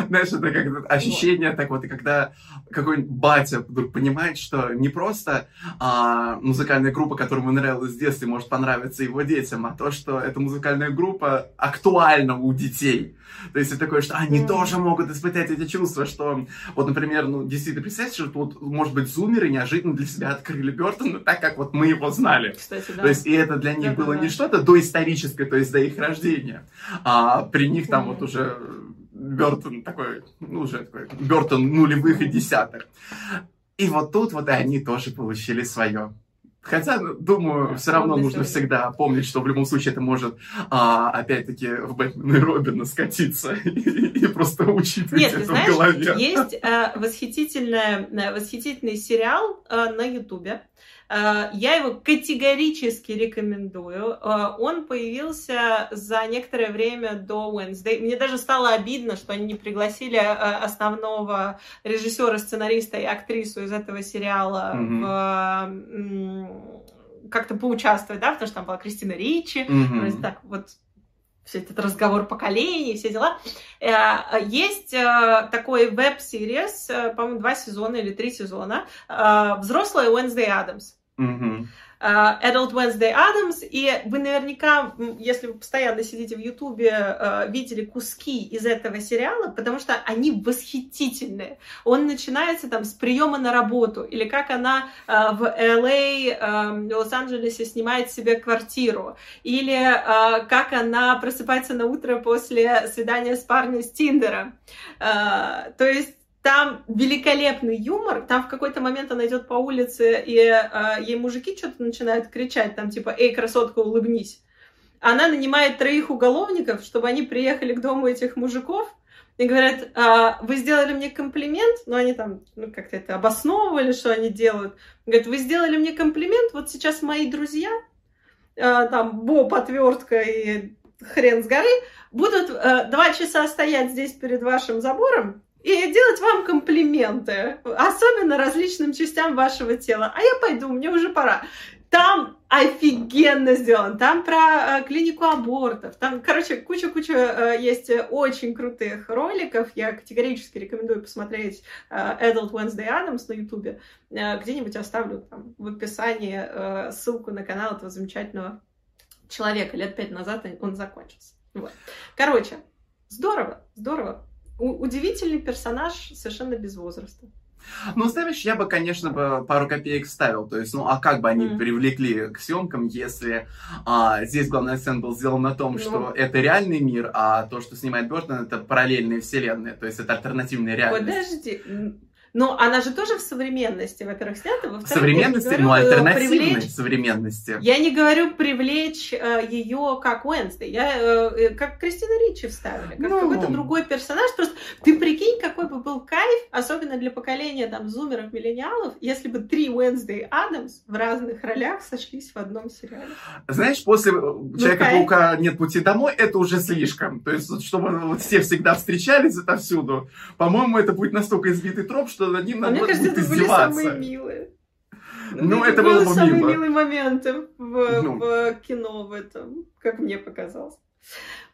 Знаешь, это как ощущение так вот, и когда какой-нибудь батя вдруг понимает, что не просто а, музыкальная группа, которая ему нравилась с детства, может понравиться его детям, а то, что эта музыкальная группа актуальна у детей. То есть это такое, что они mm. тоже могут испытать эти чувства, что вот, например, ну, действительно, представьте, что вот, может быть, зумеры неожиданно для себя открыли Бертона так, как вот мы его знали. Кстати, да. То есть и это для них да, было да, не что-то доисторическое, то есть до их рождения, а при них там mm. вот уже Бертон такой, ну, уже такой, Бертон нулевых и десятых. И вот тут вот и они тоже получили свое. Хотя, ну, думаю, все равно нужно всегда помнить, что в любом случае это может, а, опять-таки, в Бэтмена и Робина скатиться и, и просто учитывать Нет, это знаешь, в голове. Есть э, э, восхитительный сериал э, на Ютубе. Э, я его категорически рекомендую. Э, он появился за некоторое время до Wednesday. Мне даже стало обидно, что они не пригласили э, основного режиссера, сценариста и актрису из этого сериала mm-hmm. в как-то поучаствовать, да, потому что там была Кристина Ричи, mm-hmm. так вот все этот разговор поколений, все дела. Есть такой веб-сирис, по-моему, два сезона или три сезона, «Взрослая Wednesday Адамс». Mm-hmm. Uh, Adult Wednesday Adams, и вы наверняка, если вы постоянно сидите в Ютубе, uh, видели куски из этого сериала, потому что они восхитительные. Он начинается там с приема на работу, или как она uh, в LA, в Лос-Анджелесе снимает себе квартиру, или как она просыпается на утро после свидания с парнем с Тиндера. То есть там великолепный юмор. Там в какой-то момент она идет по улице, и э, ей мужики что-то начинают кричать, там типа «Эй, красотка, улыбнись!» Она нанимает троих уголовников, чтобы они приехали к дому этих мужиков, и говорят, а, вы сделали мне комплимент, но они там ну, как-то это обосновывали, что они делают. Говорят, вы сделали мне комплимент, вот сейчас мои друзья, а, там Боб, отвертка и хрен с горы, будут а, два часа стоять здесь перед вашим забором и делать вам комплименты, особенно различным частям вашего тела. А я пойду, мне уже пора. Там офигенно сделан, там про э, клинику абортов, там, короче, куча-куча э, есть очень крутых роликов, я категорически рекомендую посмотреть э, Adult Wednesday Adams на ютубе, э, где-нибудь оставлю там в описании э, ссылку на канал этого замечательного человека, лет пять назад он закончился. Вот. Короче, здорово, здорово, удивительный персонаж совершенно без возраста. Ну, знаешь, я бы, конечно, бы пару копеек ставил. То есть, ну, а как бы они Мгм. привлекли к съемкам, если а, здесь главный акцент был сделан на том, Ну. что это реальный мир, а то, что снимает Бёртон, это параллельные вселенные, то есть это альтернативная реальность. Подожди. М, Ну, она же тоже в современности, во-первых, снята. Во-вторых, современности, не ну, говорю, э, альтернативной привлечь- современности. Я не говорю привлечь ее как Уэнсдей, я э, э, как Кристина Ричи вставили, как Ну. какой-то другой персонаж. Просто ты прикинь, какой бы был кайф, особенно для поколения там зумеров, миллениалов, если бы три Уэнсдей Адамс в разных ролях сошлись в одном сериале. Знаешь, после Человека-паука нет пути домой, это уже слишком. То есть, чтобы вот все всегда встречались отовсюду, по-моему, это будет настолько избитый троп, что над ним А мне кажется, это были самые милые. Ну, это было бы самые мило. милые моменты в, Ну. в кино в этом, как мне показалось.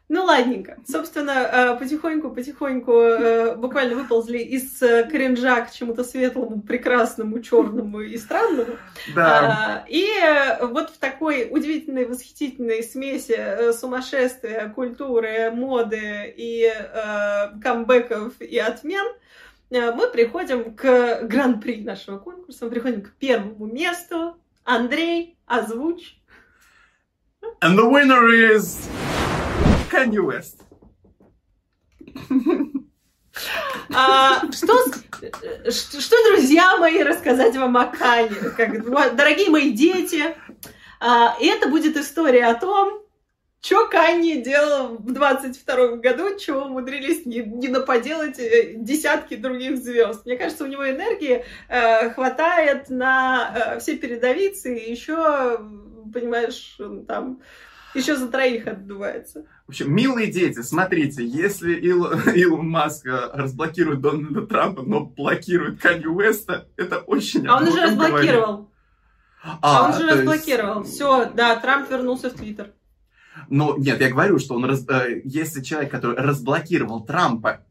Ну, ладненько. Собственно, э, потихоньку-потихоньку э, буквально выползли из э, кринжа к чему-то светлому, прекрасному, черному и странному. Да. А, И э, вот в такой удивительной, восхитительной смеси э, сумасшествия, культуры, моды и э, камбэков и отмен э, мы приходим к гран-при нашего конкурса, мы приходим к первому месту. Андрей, озвучь. And the winner is Kanye West. А, что, э, что, друзья мои, рассказать вам о Кане? Как, дорогие мои дети, а, это будет история о том, что Канни делал в 22 году, чего умудрились не, не наподелать э, десятки других звезд. Мне кажется, у него энергии э, хватает на э, все передовицы, и еще, понимаешь, он там еще за троих отдувается. В общем, милые дети, смотрите, если Ил- Илон Маск э, разблокирует Дональда Трампа, но блокирует Канье Уэста, это очень А он уже говорит. разблокировал. А, он же то есть- разблокировал. Все, да, Трамп вернулся в Твиттер. Ну, нет, я говорю, что он раз- э, если человек, который разблокировал Трампа,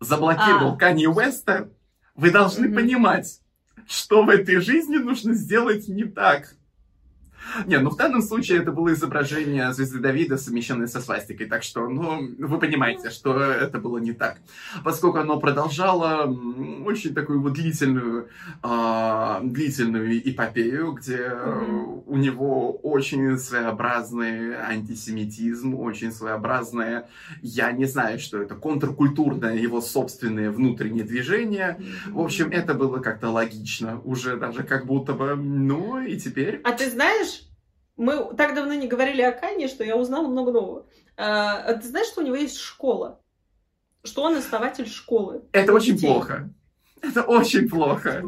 заблокировал А. Канье Уэста, вы должны Мгм. понимать, что в этой жизни нужно сделать не так. Не, ну в данном случае это было изображение звезды Давида, совмещенное со свастикой, так что, ну, вы понимаете, что это было не так. Поскольку оно продолжало очень такую вот длительную, а, длительную эпопею, где э, Мгм. у него очень своеобразный антисемитизм, очень своеобразное, я не знаю, что это, контркультурное его собственное внутреннее движение. В общем, это было как-то логично, уже даже как будто бы, ну и теперь... А ты знаешь, мы так давно не говорили о Кане, что я узнала много нового. А, ты знаешь, что у него есть школа? Что он основатель школы. Это очень детей. плохо. Это очень плохо.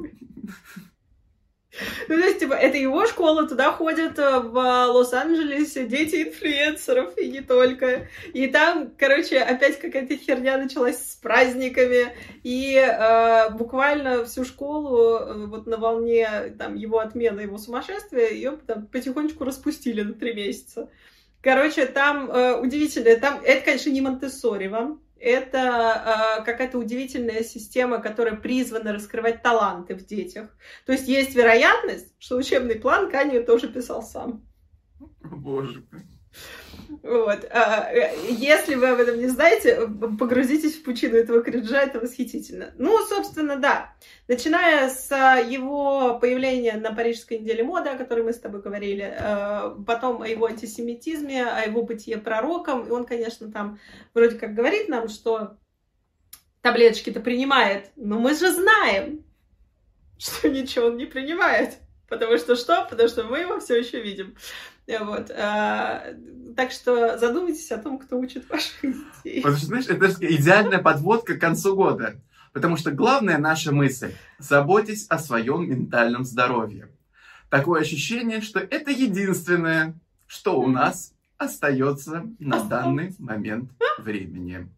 Ну, то есть, типа, это его школа, туда ходят э, в Лос-Анджелесе дети инфлюенсеров, и не только. И там, короче, опять какая-то херня началась с праздниками, и э, буквально всю школу э, вот на волне там его отмены, его сумасшествия, ее там потихонечку распустили на три месяца. Короче, там э, удивительно, там, это, конечно, не Монтессори вам, это э, какая-то удивительная система, которая призвана раскрывать таланты в детях. То есть есть вероятность, что учебный план Канье тоже писал сам. О, Боже. Вот. А, э, Если вы об этом не знаете, погрузитесь в пучину этого кринжа, это восхитительно. Ну, собственно, да. Начиная с его появления на Парижской неделе моды, о которой мы с тобой говорили, э, потом о его антисемитизме, о его бытие пророком, и он, конечно, там вроде как говорит нам, что таблеточки-то принимает, но мы же знаем, что ничего он не принимает. Потому что что? Потому что мы его все еще видим. Вот. а, так что задумайтесь о том, кто учит ваших детей. Потому что, знаешь, это идеальная подводка к концу года. Потому что главная наша мысль – заботьтесь о своем ментальном здоровье. Такое ощущение, что это единственное, что у нас остается на данный момент времени.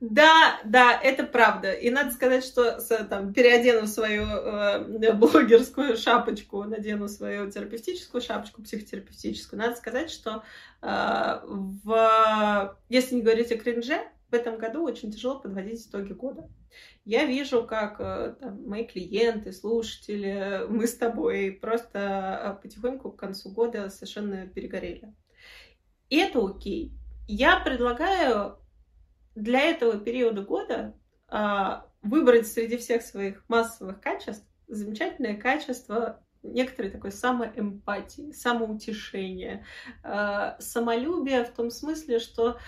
Да, да, это правда. И надо сказать, что там, переодену свою э, блогерскую шапочку, надену свою терапевтическую шапочку, психотерапевтическую. Надо сказать, что э, в, если не говорить о кринже, в этом году очень тяжело подводить итоги года. Я вижу, как э, там, мои клиенты, слушатели, мы с тобой просто э, потихоньку к концу года совершенно перегорели. И это окей. Я предлагаю для этого периода года а, выбрать среди всех своих массовых качеств замечательное качество некоторой такой самоэмпатии, самоутешения, а, самолюбия в том смысле, что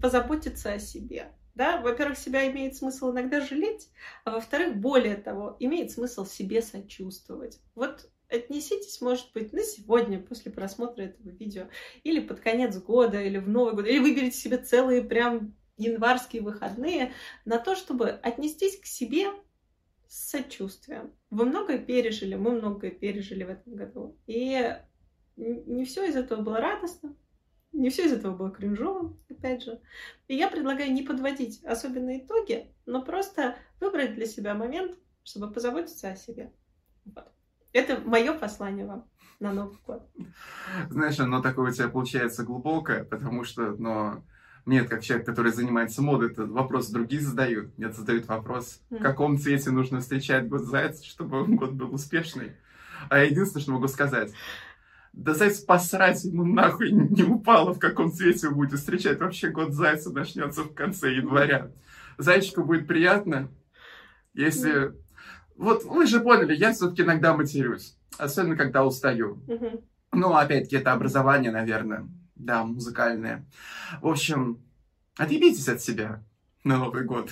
позаботиться о себе. Да? Во-первых, себя имеет смысл иногда жалеть, а во-вторых, более того, имеет смысл себе сочувствовать. Вот отнеситесь, может быть, на сегодня, после просмотра этого видео, или под конец года, или в Новый год, или выберите себе целые прям январские выходные на то, чтобы отнестись к себе с сочувствием. Вы многое пережили, мы многое пережили в этом году. И не все из этого было радостно, не все из этого было кринжовым, опять же. И я предлагаю не подводить особенные итоги, но просто выбрать для себя момент, чтобы позаботиться о себе. Вот. Это мое послание вам на Новый год. Знаешь, оно такое у тебя получается глубокое, потому что, но мне, как человек, который занимается модой, этот вопрос другие задают. Мне задают вопрос, в каком цвете нужно встречать год зайца, чтобы год был успешный. А я единственное, что могу сказать, да заяц посрать ему нахуй не упало, в каком цвете вы будете встречать. Вообще год зайца начнется в конце января. Зайчику будет приятно, если вот вы же поняли, я все-таки иногда матерюсь, особенно когда устаю. Ну, опять-таки, это образование, наверное, да, музыкальное. В общем, отъебитесь от себя на Новый год.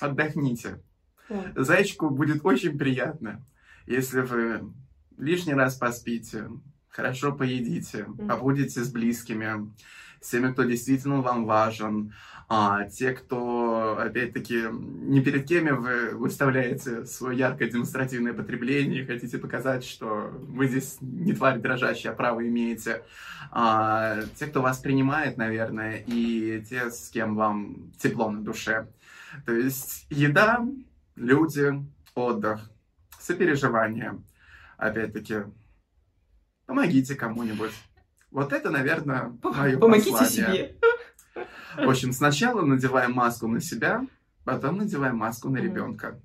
Отдохните. Mm. Зайчику будет очень приятно, если вы лишний раз поспите, хорошо поедите, побудете с близкими, с теми, кто действительно вам важен, а те, кто, опять-таки, не перед кем вы выставляете свое яркое демонстративное потребление и хотите показать, что вы здесь не тварь дрожащая, а право имеете, а, те, кто вас принимает, наверное, и те, с кем вам тепло на душе. То есть еда, люди, отдых, сопереживание. Опять-таки, помогите кому-нибудь. Вот это, наверное, мое Помогите послание. себе. В общем, сначала надеваем маску на себя, потом надеваем маску на ребенка.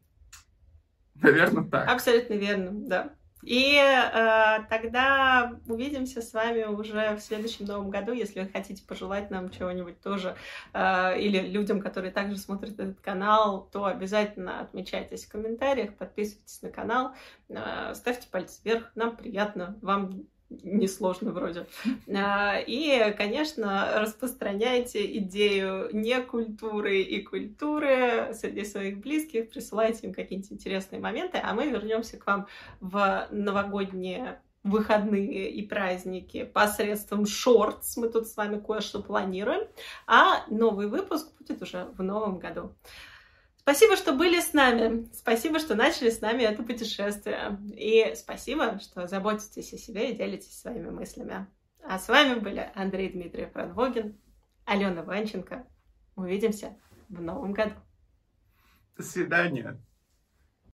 Наверное, так. Абсолютно верно, да. И э, тогда увидимся с вами уже в следующем новом году, если вы хотите пожелать нам чего-нибудь тоже, э, или людям, которые также смотрят этот канал, то обязательно отмечайтесь в комментариях, подписывайтесь на канал, э, ставьте пальцы вверх, нам приятно, вам несложно вроде. А, и, конечно, распространяйте идею не культуры и культуры среди своих близких, присылайте им какие-нибудь интересные моменты, а мы вернемся к вам в новогодние выходные и праздники посредством шортс. Мы тут с вами кое-что планируем. А новый выпуск будет уже в новом году. Спасибо, что были с нами. Спасибо, что начали с нами это путешествие. И спасибо, что заботитесь о себе и делитесь своими мыслями. А с вами были Андрей Дмитриев Радвогин, Алена Ванченко. Увидимся в новом году. До свидания.